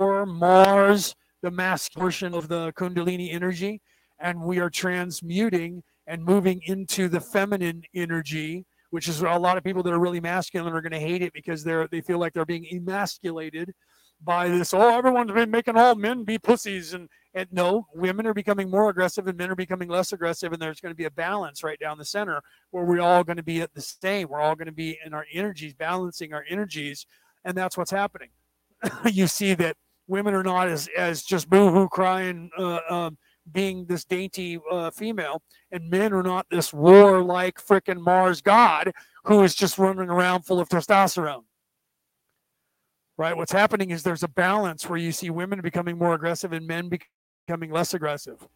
Mars the mass portion of the Kundalini energy, and we are transmuting and moving into the feminine energy, which is a lot of people that are really masculine are going to hate it because they're they feel like they're being emasculated by this. Oh, everyone's been making all men be pussies, and and no, women are becoming more aggressive and men are becoming less aggressive, and there's going to be a balance right down the center where we're all going to be at the same. We're all going to be in our energies, balancing our energies, and that's what's happening. you see that women are not as as just boo-hoo crying uh, um, being this dainty uh, female and men are not this war-like freaking mars god who is just running around full of testosterone. Right? What's happening is there's a balance where you see women becoming more aggressive and men becoming less aggressive.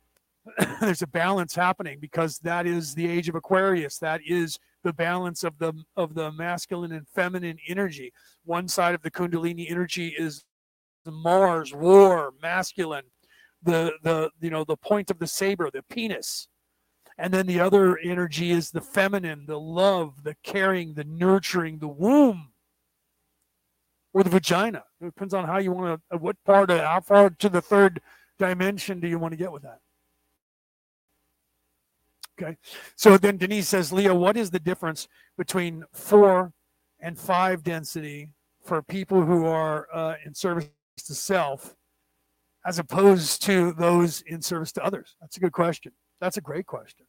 There's a balance happening because that is the age of aquarius. That is the balance of the of the masculine and feminine energy. One side of the kundalini energy is the Mars, war, masculine, the the you know the point of the saber, the penis, and then the other energy is the feminine, the love, the caring, the nurturing, the womb, or the vagina. It depends on how you want to, what part of how far to the third dimension do you want to get with that. Okay, so then Denise says, Leo, what is the difference between four and five density for people who are uh, in service to self as opposed to those in service to others? That's a good question. That's a great question.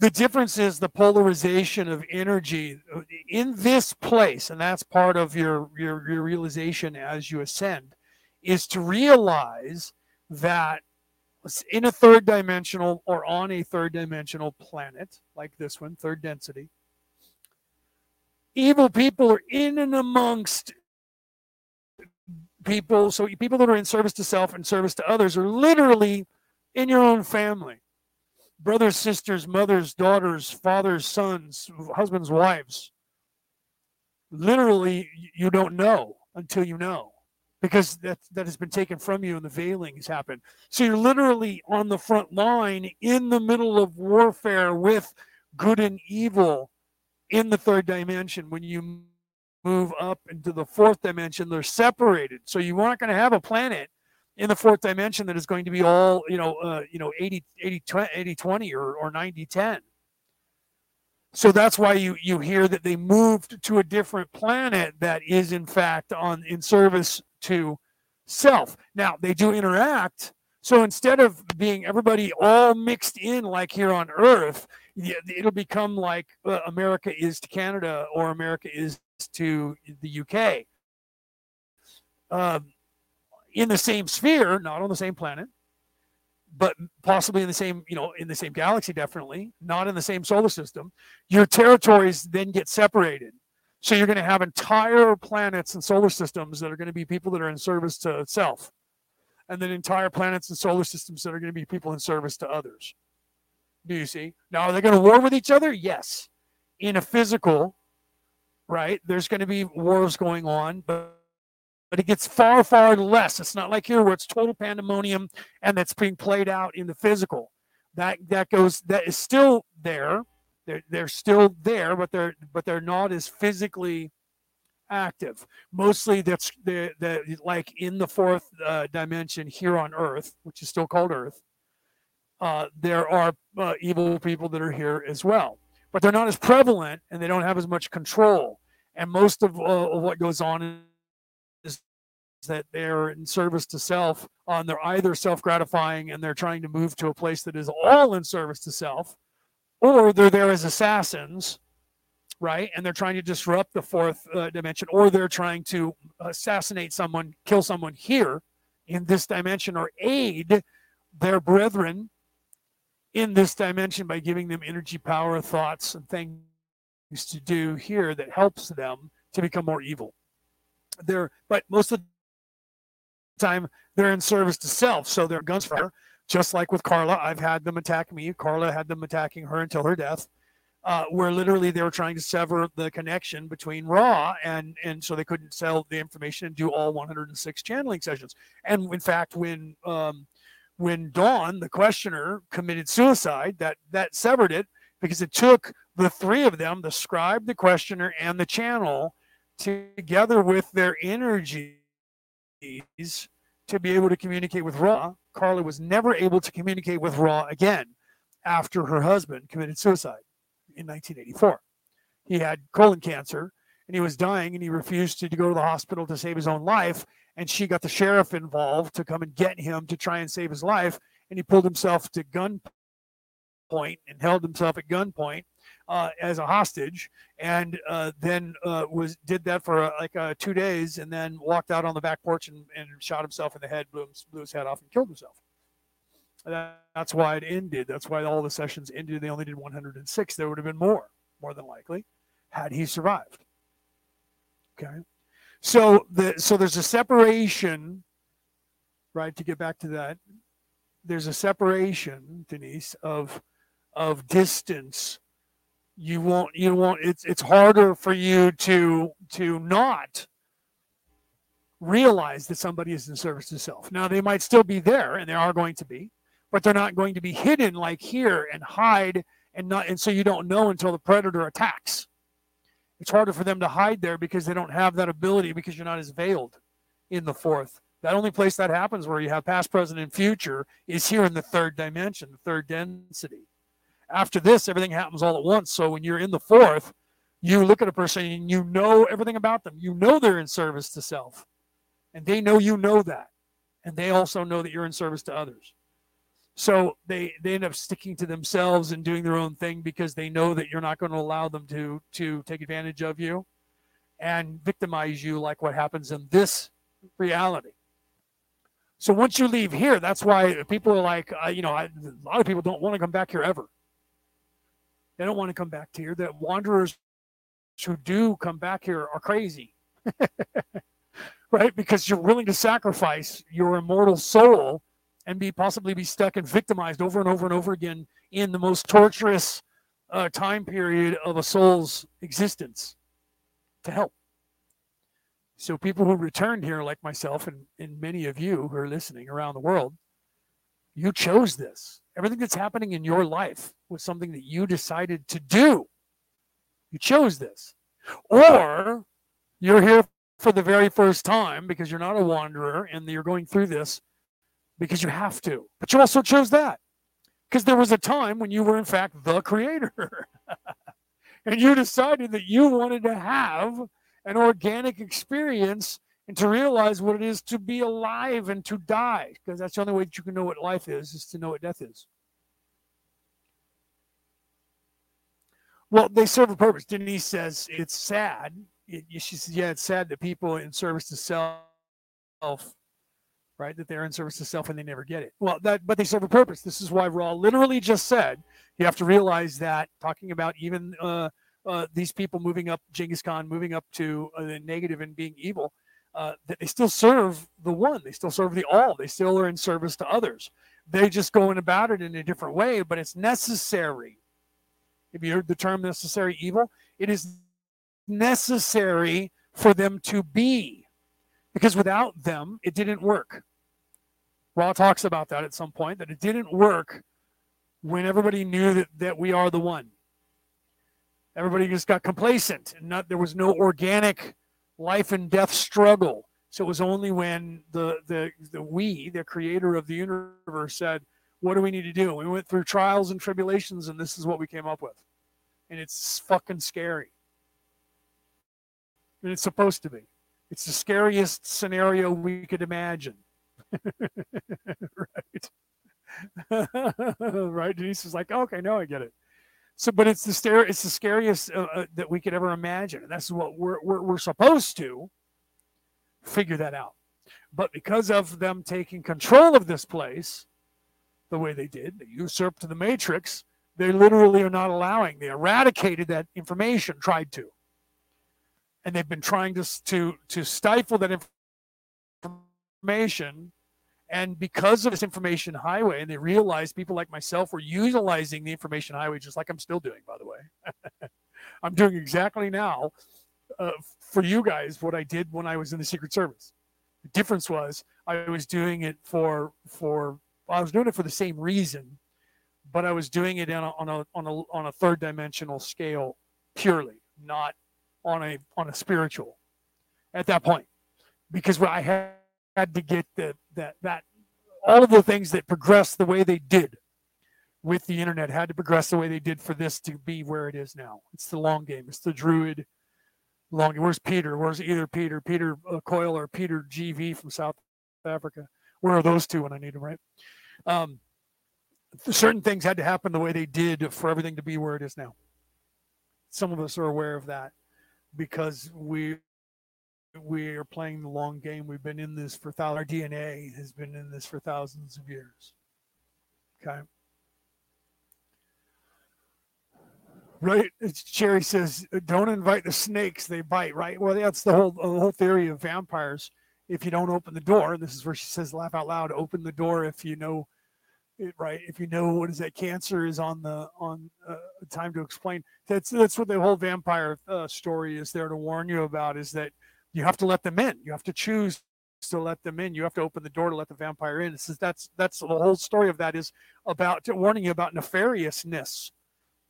The difference is the polarization of energy in this place, and that's part of your, your, your realization as you ascend, is to realize that in a third dimensional or on a third dimensional planet like this one, third density, evil people are in and amongst people, so people that are in service to self and service to others are literally in your own family brothers, sisters, mothers, daughters, fathers, sons, husbands, wives. Literally, you don't know until you know because that, that has been taken from you and the veiling has happened. So you're literally on the front line in the middle of warfare with good and evil in the third dimension when you move up into the fourth dimension, they're separated. So you aren't going to have a planet in the fourth dimension that is going to be all, you know, uh, you know, 80, 80, 80, 20 or, or 90, 10. So that's why you, you hear that they moved to a different planet that is in fact on in service to self. Now they do interact. So instead of being everybody all mixed in like here on Earth, it'll become like uh, America is to Canada or America is to the UK. Um, in the same sphere, not on the same planet, but possibly in the same, you know, in the same galaxy, definitely, not in the same solar system, your territories then get separated. So you're going to have entire planets and solar systems that are going to be people that are in service to self, and then entire planets and solar systems that are going to be people in service to others. Do you see? Now, are they going to war with each other? Yes. In a physical right? There's going to be wars going on, but but it gets far, far less. It's not like here where it's total pandemonium and that's being played out in the physical. That that goes that is still there. They're they're still there, but they're but they're not as physically active. Mostly that's the the like in the fourth uh, dimension here on Earth, which is still called Earth. Uh, there are uh, evil people that are here as well, but they're not as prevalent and they don't have as much control. And most of, uh, of what goes on is that they're in service to self. On they're either self gratifying and they're trying to move to a place that is all in service to self, or they're there as assassins right? And they're trying to disrupt the fourth uh, dimension, or they're trying to assassinate someone, kill someone here in this dimension, or aid their brethren in this dimension by giving them energy, power, thoughts, and things to do here that helps them to become more evil. They're, but most of the time, they're in service to self, so they're guns for her. Just like with Carla, I've had them attack me. Carla had them attacking her until her death uh, where literally they were trying to sever the connection between Ra and and so they couldn't sell the information and do all 106 channeling sessions. And in fact, when um, when Don, the questioner, committed suicide, that that severed it because it took the three of them, the scribe, the questioner, and the channel, together with their energies to be able to communicate with Ra. Carla was never able to communicate with Ra again after her husband committed suicide in 1984. He had colon cancer and he was dying and he refused to, go to the hospital to save his own life. And she got the sheriff involved to come and get him to try and save his life. And he pulled himself to gunpoint and held himself at gunpoint uh, as a hostage, and uh, then uh, was did that for uh, like uh, two days, and then walked out on the back porch and, and shot himself in the head, blew, blew his head off, and killed himself. That's why it ended. That's why all the sessions ended. They only did 106. There would have been more, more than likely, had he survived. Okay. So the so there's a separation, right? To get back to that, there's a separation, Denise, of of distance. You won't you won't it's it's harder for you to to not realize that somebody is in service to self. Now they might still be there and they are going to be, but they're not going to be hidden like here and hide and not and so you don't know until the predator attacks it's harder for them to hide there because they don't have that ability because you're not as veiled in the fourth. That only place that happens where you have past present and future is here in the third dimension the third density. After this everything happens all at once. So when you're in the fourth you look at a person and you know everything about them. You know they're in service to self. And they know you know that. And they also know that you're in service to others so they they end up sticking to themselves and doing their own thing because they know that you're not going to allow them to to take advantage of you and victimize you like what happens in this reality. So once you leave here, that's why people are like, uh, you know, I, a lot of people don't want to come back here ever. They don't want to come back here. The wanderers who do come back here are crazy, right? Because you're willing to sacrifice your immortal soul and be possibly be stuck and victimized over and over and over again in the most torturous uh, time period of a soul's existence to help. So people who returned here, like myself and, and many of you who are listening around the world, you chose this. Everything that's happening in your life was something that you decided to do. You chose this. Or you're here for the very first time because you're not a wanderer and you're going through this because you have to. But you also chose that because there was a time when you were, in fact, the creator. and you decided that you wanted to have an organic experience and to realize what it is to be alive and to die because that's the only way that you can know what life is is to know what death is well they serve a purpose denise says it's sad it, she says yeah it's sad that people in service to self right? That they're in service to self and they never get it. Well, that but they serve a purpose. This is why Ra literally just said you have to realize that talking about even uh, uh, these people moving up, Genghis Khan moving up to uh, the negative and being evil, uh, that they still serve the one. They still serve the all. They still are in service to others. They're just going about it in a different way, but it's necessary. Have you heard the term necessary evil? It is necessary for them to be Because without them, it didn't work. Ra talks about that at some point, that it didn't work when everybody knew that, that we are the one. Everybody just got complacent and not there was no organic life and death struggle. So it was only when the the the we, the creator of the universe, said, What do we need to do? We went through trials and tribulations, and this is what we came up with. And it's fucking scary. And it's supposed to be. It's the scariest scenario we could imagine. right. right. Denise was like, okay, no, I get it. So, but it's the stare, it's the scariest uh, uh, that we could ever imagine, and that's what we're, we're we're supposed to figure that out. But because of them taking control of this place, the way they did, they usurped the matrix. They literally are not allowing. They eradicated that information, tried to, and they've been trying to to to stifle that information and because of this information highway, and they realized people like myself were utilizing the information highway, just like I'm still doing, by the way. I'm doing exactly now uh, for you guys what I did when I was in the Secret Service. The difference was I was doing it for for I was doing it for the same reason, but I was doing it on a on a on a, on a third dimensional scale purely, not on a on a spiritual. At that point, because I had had to get the, that that all of the things that progressed the way they did with the internet had to progress the way they did for this to be where it is now. It's the long game. It's the druid long. Where's Peter? Where's either Peter, Peter uh, Coyle, or Peter GV from South Africa? Where are those two when I need them? Right. Um, certain things had to happen the way they did for everything to be where it is now. Some of us are aware of that because we we are playing the long game. We've been in this for thousands. Our DNA has been in this for thousands of years. Okay. Right. Cherry says, "Don't invite the snakes; they bite." Right. Well, that's the whole the whole theory of vampires. If you don't open the door, this is where she says, "Laugh out loud." Open the door if you know it, right. If you know what is that cancer is on the on uh, time to explain. That's that's what the whole vampire uh, story is there to warn you about. Is that you have to let them in. You have to choose to let them in. You have to open the door to let the vampire in. It Says that's that's the whole story of that is about warning you about nefariousness,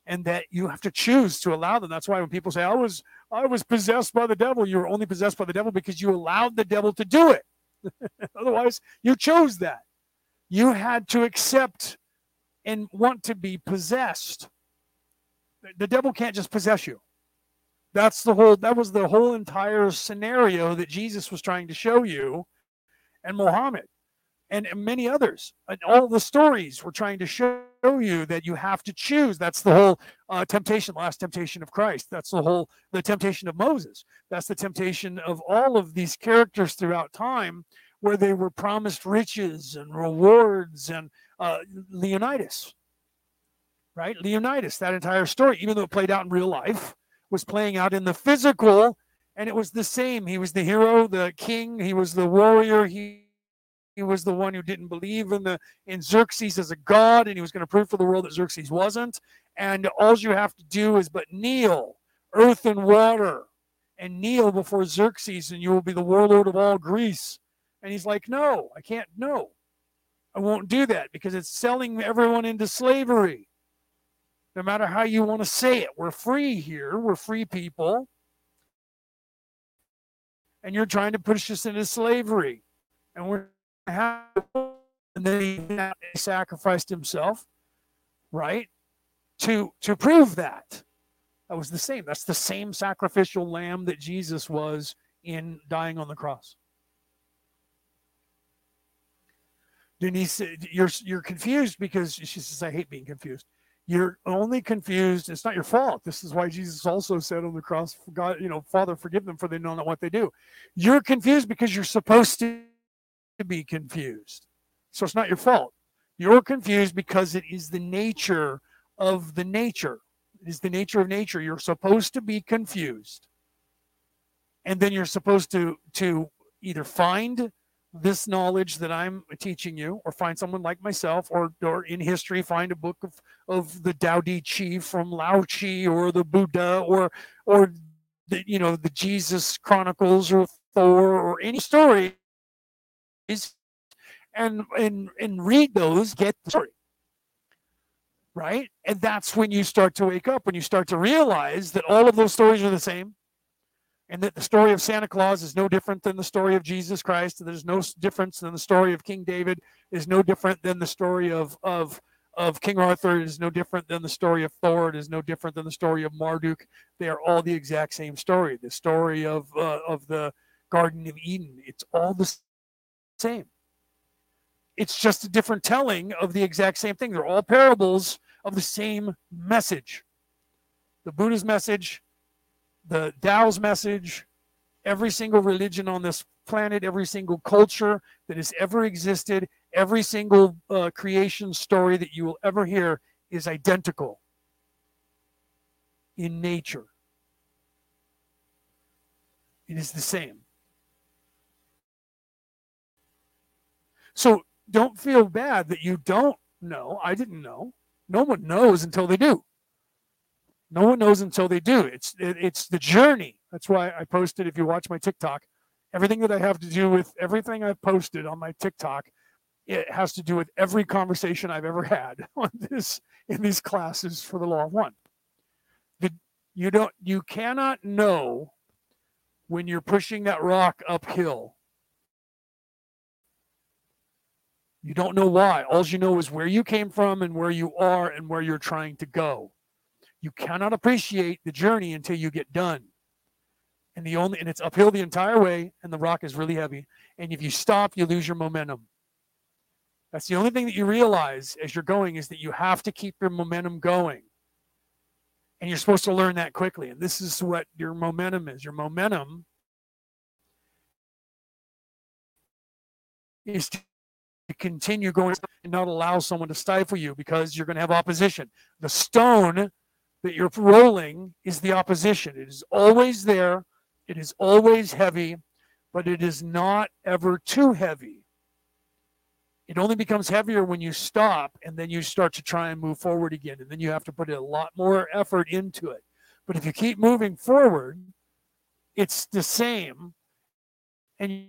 and that you have to choose to allow them. That's why when people say I was I was possessed by the devil, you were only possessed by the devil because you allowed the devil to do it. Otherwise, you chose that. You had to accept and want to be possessed. The devil can't just possess you. That's the whole that was the whole entire scenario that Jesus was trying to show you and Muhammad and many others. And all the stories were trying to show you that you have to choose. That's the whole uh, temptation, last temptation of Christ. That's the whole the temptation of Moses. That's the temptation of all of these characters throughout time, where they were promised riches and rewards and uh, Leonidas, right? Leonidas, that entire story, even though it played out in real life, was playing out in the physical, and it was the same. He was the hero, the king, he was the warrior, he he was the one who didn't believe in the in Xerxes as a god, and he was going to prove for the world that Xerxes wasn't. And all you have to do is but kneel, earth and water, and kneel before Xerxes, and you will be the warlord of all Greece. And he's like, No, I can't, no. I won't do that because it's selling everyone into slavery no matter how you want to say it. We're free here, we're free people. And you're trying to push us into slavery. And we're and then he sacrificed himself, right? To to prove that. That was the same. That's the same sacrificial lamb that Jesus was in dying on the cross. Denise, you're you're confused because she says, I hate being confused. You're only confused. It's not your fault. This is why Jesus also said on the cross, God, you know, Father, forgive them for they know not what they do. You're confused because you're supposed to be confused. So it's not your fault. You're confused because it is the nature of the nature. It is the nature of nature. You're supposed to be confused. And then you're supposed to to either find this knowledge that I'm teaching you, or find someone like myself, or or in history, find a book of, of the Tao Te Ching from Lao Chi or the Buddha or or the you know the Jesus Chronicles or Thor or any stories and and and read those, get the story. Right? And that's when you start to wake up, when you start to realize that all of those stories are the same and that the story of Santa Claus is no different than the story of Jesus Christ. There's no difference than the story of King David is no different than the story of of of King Arthur is no different than the story of Thor. It is no different than the story of Marduk. They are all the exact same story. The story of uh, of the Garden of Eden. It's all the same. It's just a different telling of the exact same thing. They're all parables of the same message. The Buddha's message, the Tao's message, every single religion on this planet, every single culture that has ever existed, every single uh, creation story that you will ever hear is identical in nature. It is the same. So don't feel bad that you don't know. I didn't know. No one knows until they do. No one knows until they do. It's it, it's the journey. That's why I posted. If you watch my TikTok, everything that I have to do with everything I've posted on my TikTok, it has to do with every conversation I've ever had on this in these classes for the law of one. The, you don't you cannot know when you're pushing that rock uphill. You don't know why. All you know is where you came from and where you are and where you're trying to go you cannot appreciate the journey until you get done. And the only and it's uphill the entire way, and the rock is really heavy. And if you stop, you lose your momentum. That's the only thing that you realize as you're going is that you have to keep your momentum going. And you're supposed to learn that quickly. And this is what your momentum is. Your momentum is to continue going and not allow someone to stifle you because you're going to have opposition. The stone that you're rolling is the opposition. It is always there, it is always heavy, but it is not ever too heavy. It only becomes heavier when you stop and then you start to try and move forward again. And then you have to put a lot more effort into it. But if you keep moving forward, it's the same. And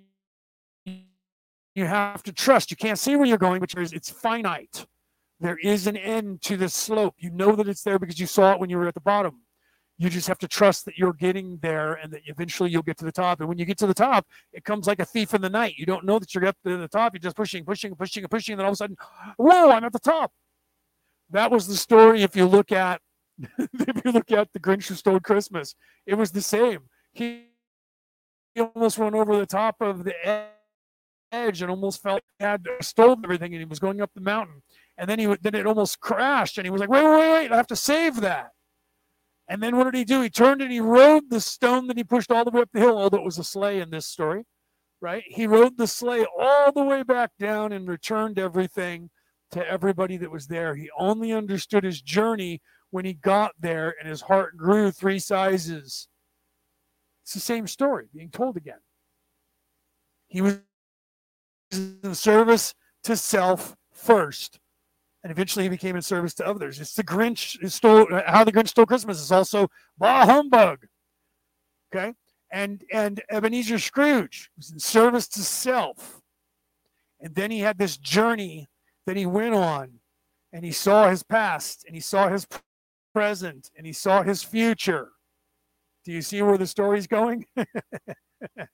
you have to trust. You can't see where you're going, but it's finite. There is an end to the slope. You know that it's there because you saw it when you were at the bottom. You just have to trust that you're getting there and that eventually you'll get to the top. And when you get to the top, it comes like a thief in the night. You don't know that you're up to the top. You're just pushing, pushing, pushing, and pushing. And then all of a sudden, whoa, I'm at the top. That was the story. If you look at, if you look at the Grinch who stole Christmas, it was the same. He, almost went over the top of the edge and almost felt he had stole everything and he was going up the mountain and then he then it almost crashed, and he was like, "Wait, wait, wait! I have to save that." And then what did he do? He turned and he rode the stone that he pushed all the way up the hill, although it was a sleigh in this story, right? He rode the sleigh all the way back down and returned everything to everybody that was there. He only understood his journey when he got there, and his heart grew three sizes. It's the same story being told again. He was in service to self first and eventually he became in service to others. It's the Grinch stole how the Grinch stole Christmas is also bah humbug. Okay, and and Ebenezer Scrooge was in service to self, and then he had this journey that he went on, and he saw his past, and he saw his present, and he saw his future. Do you see where the story's going? and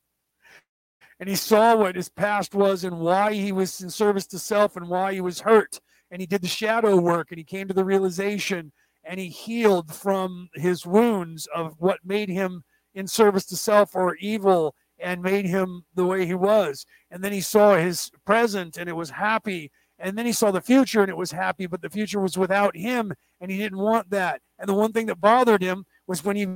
he saw what his past was and why he was in service to self and why he was hurt and he did the shadow work and he came to the realization and he healed from his wounds of what made him in service to self or evil and made him the way he was. And then he saw his present and it was happy. And then he saw the future and it was happy, but the future was without him and he didn't want that. And the one thing that bothered him was when he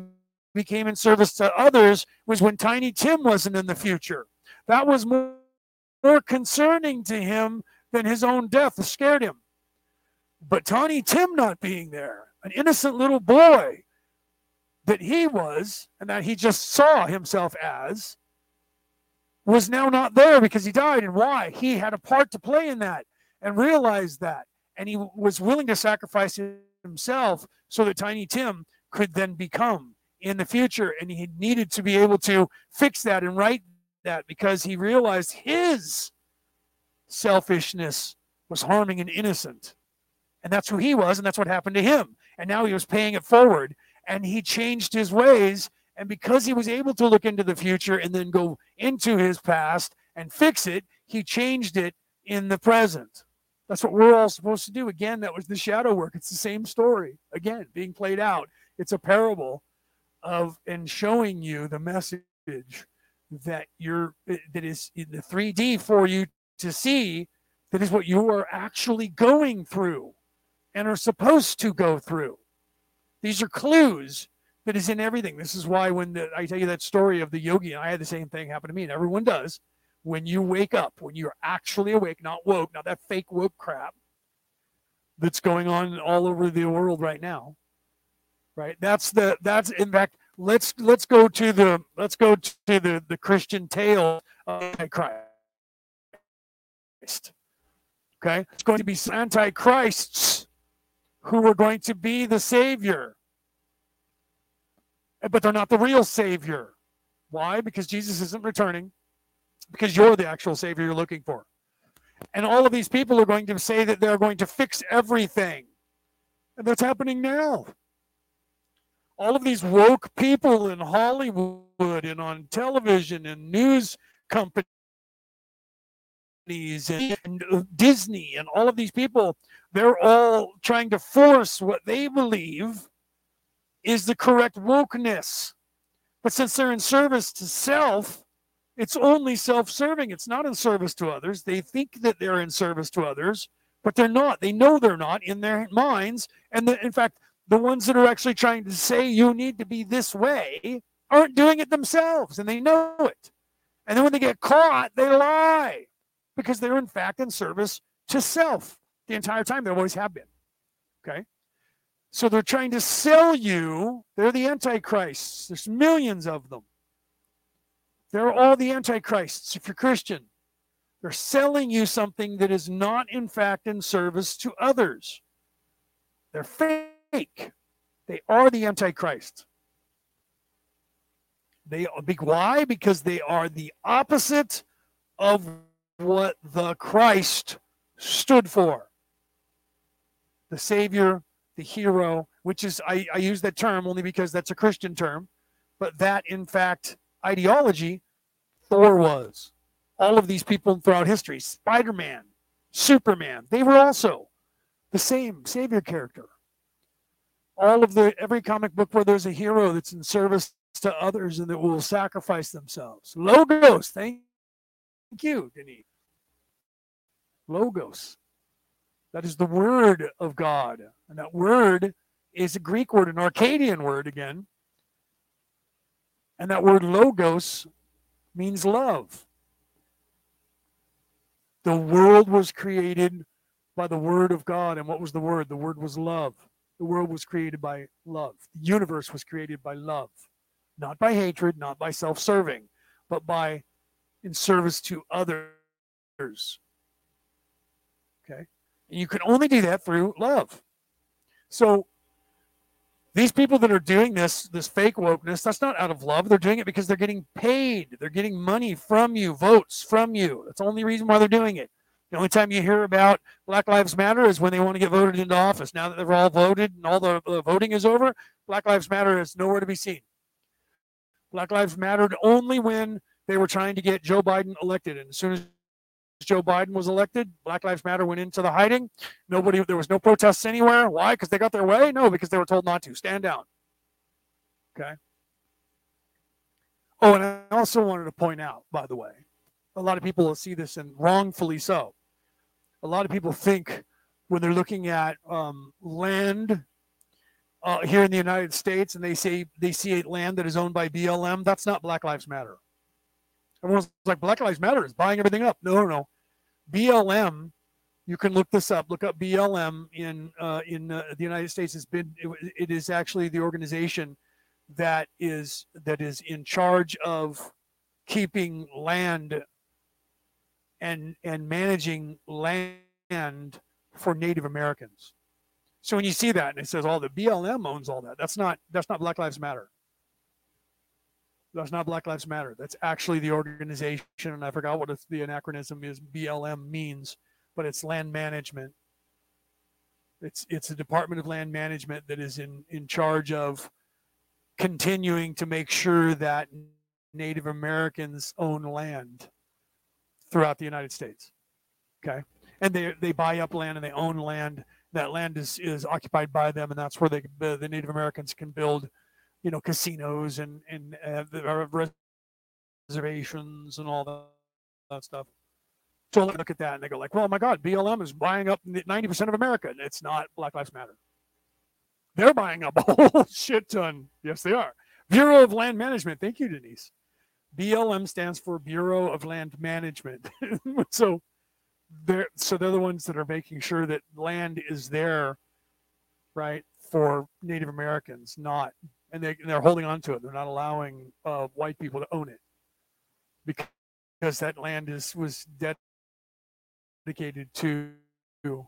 became in service to others was when Tiny Tim wasn't in the future. That was more, more concerning to him than his own death. It scared him. But Tiny Tim not being there, an innocent little boy that he was and that he just saw himself as, was now not there because he died. And why? He had a part to play in that and realized that. And he was willing to sacrifice himself so that Tiny Tim could then become in the future. And he needed to be able to fix that and right that because he realized his selfishness was harming an innocent. And that's who he was, and that's what happened to him. And now he was paying it forward, and he changed his ways. And because he was able to look into the future and then go into his past and fix it, he changed it in the present. That's what we're all supposed to do. Again, that was the shadow work. It's the same story, again, being played out. It's a parable of and showing you the message that you're that is in the 3D for you to see that is what you are actually going through and are supposed to go through. These are clues that is in everything. This is why when the, I tell you that story of the yogi, and I had the same thing happen to me, and everyone does. When you wake up, when you're actually awake, not woke, not that fake woke crap that's going on all over the world right now. Right? That's the that's in fact let's let's go to the let's go to the the Christian tale of Christ. Okay, it's going to be antichrists who are going to be the savior, but they're not the real savior. Why? Because Jesus isn't returning. Because you're the actual savior you're looking for. And all of these people are going to say that they're going to fix everything. And that's happening now all of these woke people in Hollywood and on television and news companies and uh, Disney and all of these people, they're all trying to force what they believe is the correct wokeness. But since they're in service to self, it's only self serving. It's not in service to others. They think that they're in service to others, but they're not. They know they're not in their minds. And the, in fact, the ones that are actually trying to say you need to be this way aren't doing it themselves and they know it. And then when they get caught, they lie because they're in fact in service to self the entire time. They always have been. Okay. So they're trying to sell you. They're the antichrists. There's millions of them. They're all the antichrists if you're Christian. They're selling you something that is not in fact in service to others. They're fake. They are the Antichrist. They why? Because they are the opposite of what the Christ stood for. The Savior, the hero, which is I, I use that term only because that's a Christian term, but that in fact ideology Thor was. All of these people throughout history, Spider-Man, Superman, they were also the same Savior character all of the every comic book where there's a hero that's in service to others and that will sacrifice themselves. Logos, thank you, Denis. Logos. That is the word of God. And that word is a Greek word, an Arcadian word again. And that word logos means love. The world was created by the word of God. And what was the word? The word was love. The world was created by love. The universe was created by love, not by hatred, not by self serving, but by in service to others. Okay? And you can only do that through love. So these people that are doing this, this fake wokeness, that's not out of love. They're doing it because they're getting paid. They're getting money from you, votes from you. That's the only reason why they're doing it. The only time you hear about Black Lives Matter is when they want to get voted into office. Now that they've all voted and all the, the voting is over, Black Lives Matter is nowhere to be seen. Black Lives mattered only when they were trying to get Joe Biden elected. And as soon as Joe Biden was elected, Black Lives Matter went into the hiding. Nobody, there was no protests anywhere. Why? Because they got their way? No, because they were told not to. Stand down. Okay. Oh, and I also wanted to point out, by the way, a lot of people will see this and wrongfully so a lot of people think when they're looking at um, land uh, here in the United States and they say they see land that is owned by BLM, that's not Black Lives Matter. Everyone's like, Black Lives Matter is buying everything up. No, no, no. BLM, you can look this up. Look up BLM in uh, in uh, the United States. Has been it, it is actually the organization that is that is in charge of keeping land and and managing land for Native Americans. So when you see that and it says, "Oh, the BLM owns all that," that's not that's not Black Lives Matter. That's not Black Lives Matter. That's actually the organization, and I forgot what the anachronism is. BLM means, but it's land management. It's it's a Department of Land Management that is in in charge of continuing to make sure that Native Americans own land throughout the United States. Okay, and they they buy up land and they own land. That land is is occupied by them, and that's where they the Native Americans can build, you know, casinos and and uh, reservations and all that, that stuff. So look at that and they go like, well, my God, BLM is buying up 90% of America. And it's not Black Lives Matter. They're buying up a whole shit ton. Yes, they are. Bureau of Land Management. Thank you, Denise. BLM stands for Bureau of Land Management. so they're so they're the ones that are making sure that land is there, right, for Native Americans, not and they they're holding on to it. They're not allowing uh, white people to own it because that land is was dedicated to Bureau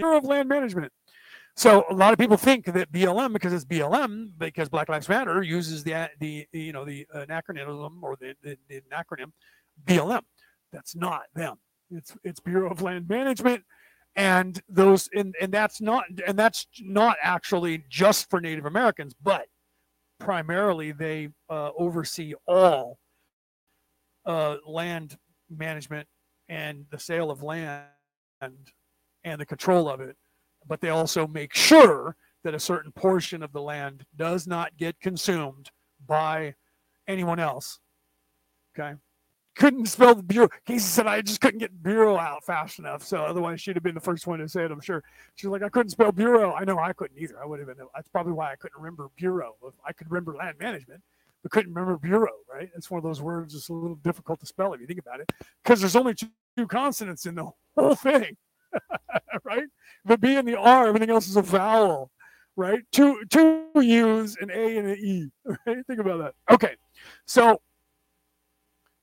of Land Management. So a lot of people think that BLM, because it's BLM, because Black Lives Matter uses the the, you know the acronym or the, the, the acronym BLM. That's not them. It's it's Bureau of Land Management, and those and and that's not and that's not actually just for Native Americans, but primarily they uh, oversee all uh, land management and the sale of land and the control of it but they also make sure that a certain portion of the land does not get consumed by anyone else. Okay. Couldn't spell the bureau. Casey said I just couldn't get bureau out fast enough. So otherwise she'd have been the first one to say it, I'm sure. She's like, I couldn't spell bureau. I know I couldn't either. I would have been that's probably why I couldn't remember bureau. I could remember land management, but couldn't remember bureau, right? It's one of those words that's a little difficult to spell if you think about it. Because there's only two, two consonants in the whole thing. right? The B and the R, everything else is a vowel, right? Two two U's, an A and an E. Right? Think about that. Okay, so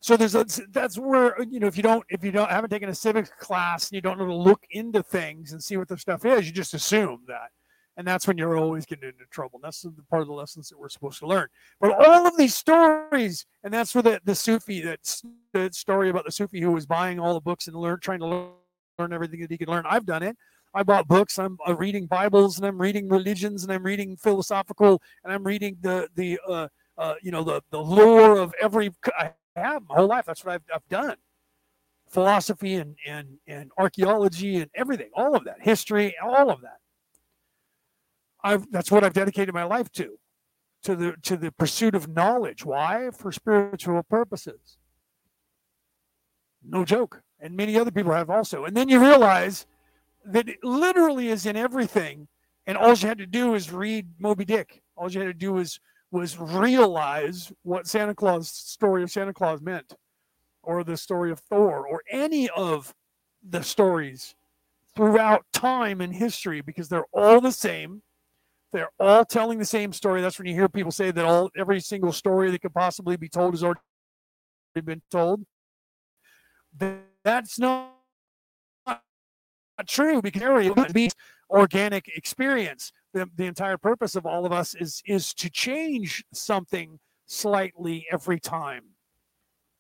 so there's a, that's where you know if you don't if you don't haven't taken a civics class and you don't know to look into things and see what the stuff is, you just assume that. And that's when you're always getting into trouble. And that's the part of the lessons that we're supposed to learn. But all of these stories, and that's where the, the Sufi, that, the story about the Sufi who was buying all the books and learn, trying to learn learn everything that he could learn. I've done it. I bought books. I'm uh, reading Bibles and I'm reading religions and I'm reading philosophical and I'm reading the the uh, uh, you know the the lore of every I have my whole life. That's what I've, I've done. Philosophy and and and archaeology and everything, all of that, history, all of that. I've that's what I've dedicated my life to, to the to the pursuit of knowledge. Why? For spiritual purposes. No joke and many other people have also. And then you realize that it literally is in everything, and all you had to do is read Moby Dick. All you had to do was was realize what Santa Claus story of Santa Claus meant, or the story of Thor, or any of the stories throughout time and history, because they're all the same. They're all telling the same story. That's when you hear people say that all every single story that could possibly be told has already been told. That's not true because it be organic experience. The, the entire purpose of all of us is is to change something slightly every time,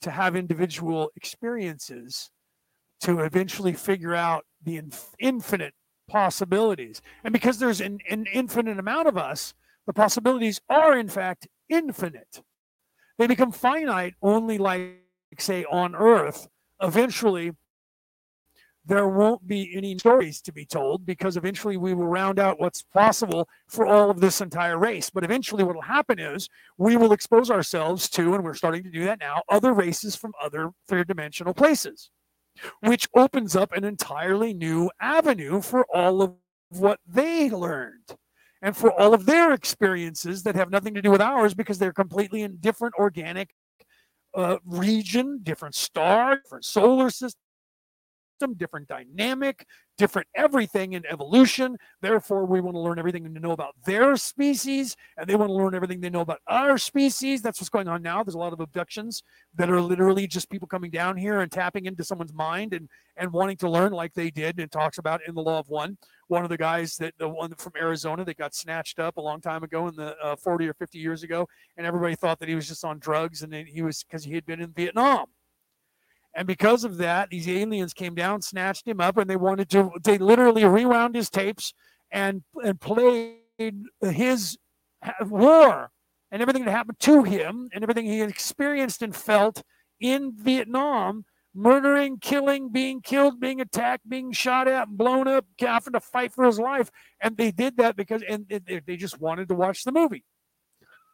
to have individual experiences, to eventually figure out the inf- infinite possibilities. And because there's an, an infinite amount of us, the possibilities are in fact infinite. They become finite only like say on Earth eventually there won't be any stories to be told because eventually we will round out what's possible for all of this entire race. But eventually, what will happen is we will expose ourselves to, and we're starting to do that now, other races from other third dimensional places, which opens up an entirely new avenue for all of what they learned and for all of their experiences that have nothing to do with ours because they're completely in different organic uh, region, different star, different solar system, system, different dynamic, different everything in evolution. Therefore, we want to learn everything to know about their species, and they want to learn everything they know about our species. That's what's going on now. There's a lot of abductions that are literally just people coming down here and tapping into someone's mind and and wanting to learn like they did. And talks about in the Law of One, one of the guys that the one from Arizona that got snatched up a long time ago in the uh, 40 or 50 years ago, and everybody thought that he was just on drugs, and he was because he had been in Vietnam and because of that, these aliens came down, snatched him up, and they wanted to, they literally rewound his tapes and, and played his war and everything that happened to him and everything he experienced and felt in Vietnam murdering, killing, being killed, being attacked, being shot at, blown up, having to fight for his life. And they did that because and they just wanted to watch the movie.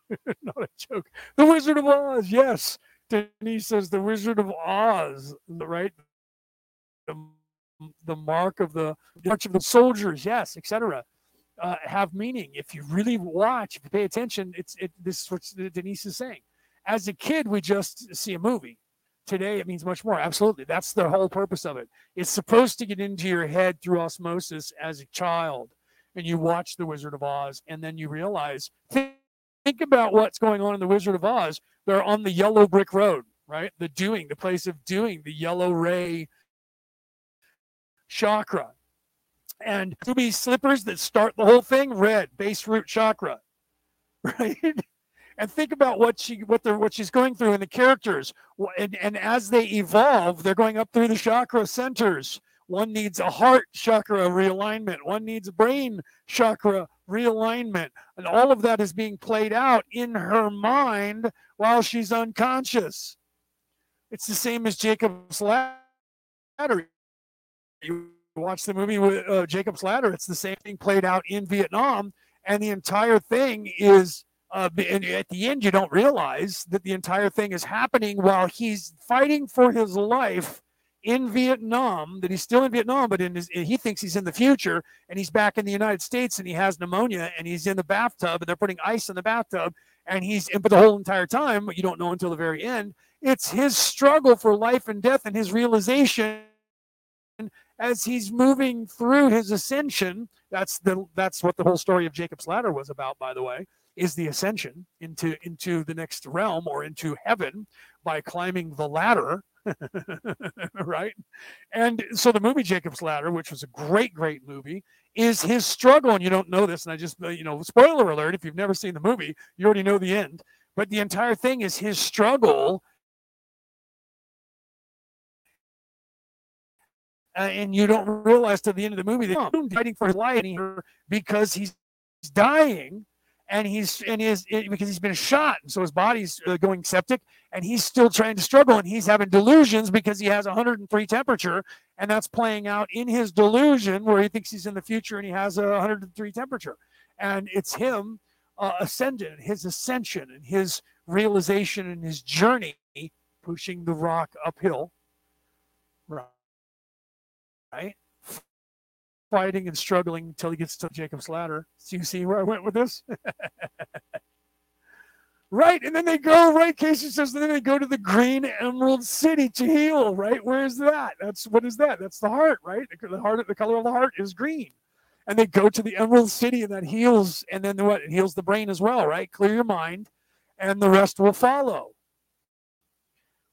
Not a joke. The Wizard of Oz, yes. Denise says the Wizard of Oz, right? The, the mark of the march of the soldiers, yes, etc. Uh, have meaning. If you really watch, if you pay attention, it's it. This is what Denise is saying. As a kid, we just see a movie. Today, it means much more. Absolutely, that's the whole purpose of it. It's supposed to get into your head through osmosis as a child, and you watch The Wizard of Oz, and then you realize. Think, think about what's going on in The Wizard of Oz they're on the yellow brick road, right? The doing, the place of doing, the yellow ray chakra. And ruby slippers that start the whole thing, red, base root chakra. Right? And think about what she what they're what she's going through in the characters. And, and as they evolve, they're going up through the chakra centers. One needs a heart chakra realignment, one needs a brain chakra realignment. And all of that is being played out in her mind while she's unconscious. It's the same as Jacob's Ladder. You watch the movie with uh, Jacob's Ladder, it's the same thing played out in Vietnam. And the entire thing is, uh, and at the end, you don't realize that the entire thing is happening while he's fighting for his life in Vietnam, that he's still in Vietnam, but in his, he thinks he's in the future and he's back in the United States and he has pneumonia and he's in the bathtub and they're putting ice in the bathtub and he's in, but the whole entire time, you don't know until the very end, it's his struggle for life and death and his realization as he's moving through his ascension. That's the that's what the whole story of Jacob's ladder was about, by the way, is the ascension into into the next realm or into heaven by climbing the ladder right? And so the movie Jacob's Ladder, which was a great, great movie, is his struggle. And you don't know this, and I just, uh, you know, spoiler alert if you've never seen the movie, you already know the end. But the entire thing is his struggle. Uh, and you don't realize to the end of the movie that he's fighting for his life because he's dying and he's and his because he's been shot, and so his body's uh, going septic, and he's still trying to struggle, and he's having delusions because he has 103 temperature, and that's playing out in his delusion where he thinks he's in the future and he has a 103 temperature, and it's him uh, ascending, his ascension, and his realization and his journey, pushing the rock uphill, right, right, fighting and struggling until he gets to Jacob's ladder. So you see where I went with this? right. And then they go, right? Casey says, and then they go to the green emerald city to heal, right? Where's that? That's what is that? That's the heart, right? The heart, the color of the heart is green. And they go to the emerald city and that heals, and then what? It heals the brain as well, right? Clear your mind, and the rest will follow.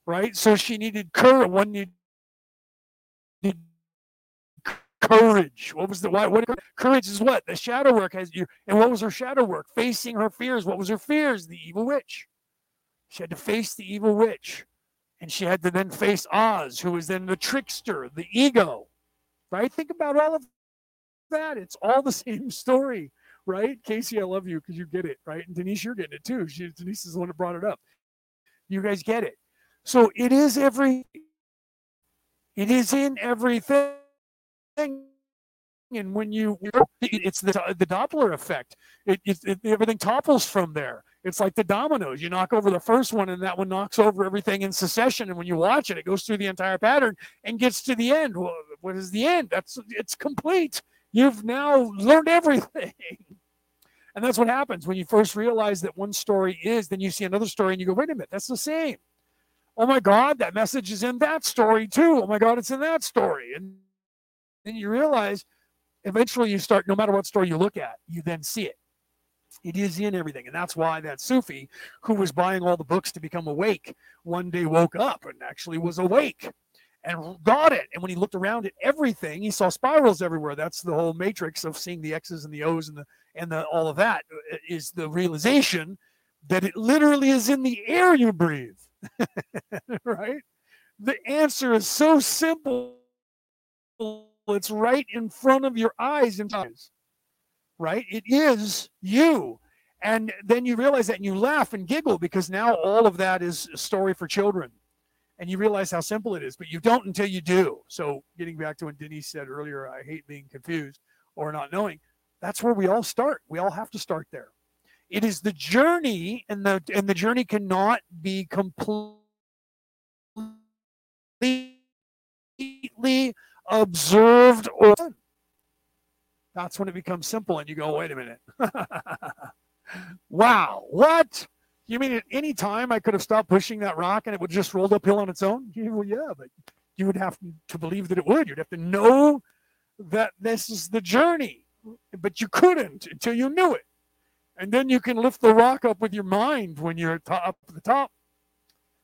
Right? So she needed courage. One needed courage. What was the why? What courage is what the shadow work has you. And what was her shadow work? Facing her fears. What was her fears? The evil witch. She had to face the evil witch, and she had to then face Oz, who was then the trickster, the ego. Right? Think about all of that. It's all the same story, right? Casey, I love you because you get it, right? And Denise, you're getting it too. She, Denise is the one that brought it up. You guys get it. So it is every. It is in everything and when you it's the the doppler effect. It, it, it, everything topples from there. It's like the dominoes. You knock over the first one and that one knocks over everything in succession. And when you watch it it goes through the entire pattern and gets to the end. Well, what is the end? That's it's complete. You've now learned everything. And that's what happens. When you first realize that one story is then you see another story and you go wait a minute that's the same. Oh my God, that message is in that story too. Oh my God, it's in that story. And then you realize eventually you start, no matter what story you look at, you then see it. It is in everything. And that's why that Sufi who was buying all the books to become awake one day woke up and actually was awake and got it. And when he looked around at everything, he saw spirals everywhere. That's the whole matrix of seeing the X's and the O's and the and the all of that uh, the realization that it literally is in the air you breathe. right? The answer is so simple. It's right in front of your eyes and eyes. Right? It is you. And then you realize that and you laugh and giggle because now all of that is a story for children. And you realize how simple it is, but you don't until you do. So, getting back to what Denise said earlier, I hate being confused or not knowing, that's where we all start. We all have to start there. It is the journey, and the and the journey cannot be completely observed or that's when it becomes simple and you go, wait a minute. wow, what? You mean at any time I could have stopped pushing that rock and it would just rolled uphill on its own? Well, yeah, but you would have to believe that it would. You'd have to know that this is the journey, but you couldn't until you knew it. And then you can lift the rock up with your mind when you're up at the top.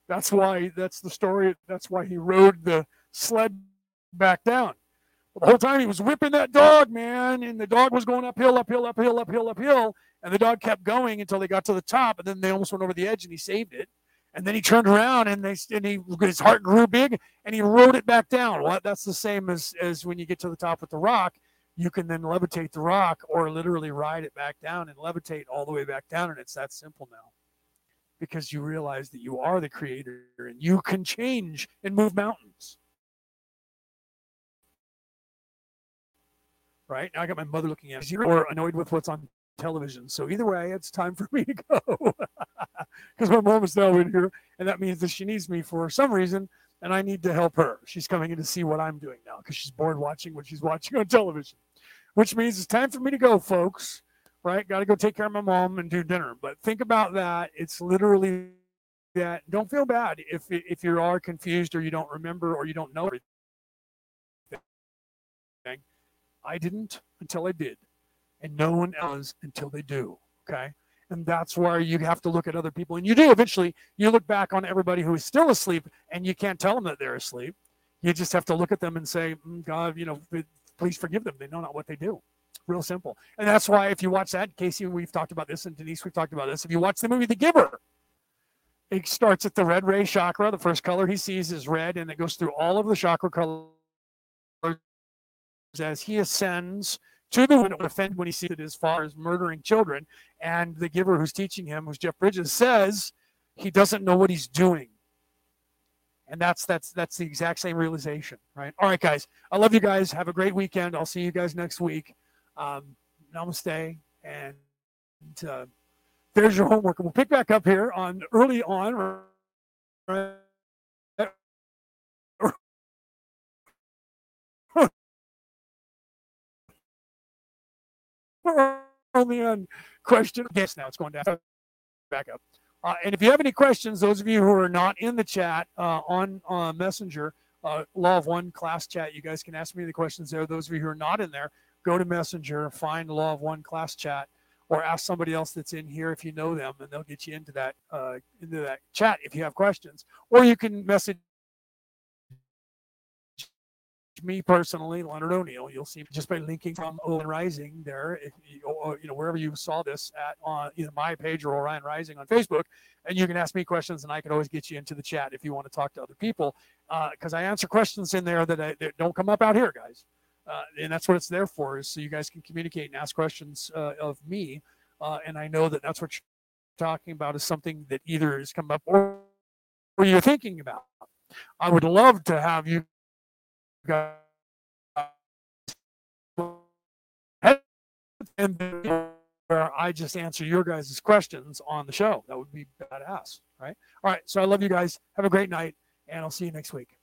That's why that's the story. That's why he rode the sled back down. the whole time he was whipping that dog, man, and the dog was going uphill, uphill, uphill, uphill, uphill, and the dog kept going until they got to the top, and then they almost went over the edge, and he saved it. And then he turned around, and they and he his heart grew big, and he rode it back down. Well, that's the same as as when you get to the top with the rock you can then levitate the rock or literally ride it back down and levitate all the way back down. And it's that simple now because you realize that you are the creator and you can change and move mountains. Right now, I got my mother looking at me or annoyed with what's on television. So either way, it's time for me to go because my mom is now in here, and that means that she needs me for some reason and I need to help her. She's coming in to see what I'm doing now because she's bored watching what she's watching on television, which means it's time for me to go, folks. Right? Got to go take care of my mom and do dinner. But think about that. It's literally that. Don't feel bad if if you are confused or you don't remember or you don't know everything. I didn't until I did, and no one else until they do. Okay? And that's where you have to look at other people and you do eventually you look back on everybody who is still asleep and you can't tell them that they're asleep. You just have to look at them and say mm, god you know please forgive them. They know not what they do. Real simple. And that's why if you watch that casey we've talked about this and denise we've talked about this. If you watch the movie the giver it starts at the red ray chakra. The first color he sees is red and it goes through all of the chakra colors as he ascends to the one offend when he sees it as far as murdering children. And the giver who's teaching him, who's Jeff Bridges, says he doesn't know what he's doing. And that's that's that's the exact same realization, right? All right, guys. I love you guys. Have a great weekend. I'll see you guys next week. Um, namaste. And uh, there's your homework. We'll pick back up here on early on. Right? Only on question. Yes, now it's going down. Back up. Uh, and if you have any questions, those of you who are not in the chat uh, on uh, Messenger, uh, Law of One class chat, you guys can ask me the questions there. Those of you who are not in there, go to Messenger, find Law of One class chat, or ask somebody else that's in here if you know them, and they'll get you into that uh, into that chat if you have questions. Or you can message me personally, Leonard O'Neill. You'll see just by linking from Orion Rising there, if you, you know wherever you saw this at on either my page or Orion Rising on Facebook, and you can ask me questions, and I can always get you into the chat if you want to talk to other people, because uh, I answer questions in there that, I, that, don't come up out here, guys. Uh, and that's what it's there for, is so you guys can communicate and ask questions uh, of me. Uh, and I know that that's what you're talking about is something that either has come up or, or you're thinking about. I would love to have you and where I just answer your guys' questions on the show. That would be badass, right? All right. So I love you guys. Have a great night, and I'll see you next week.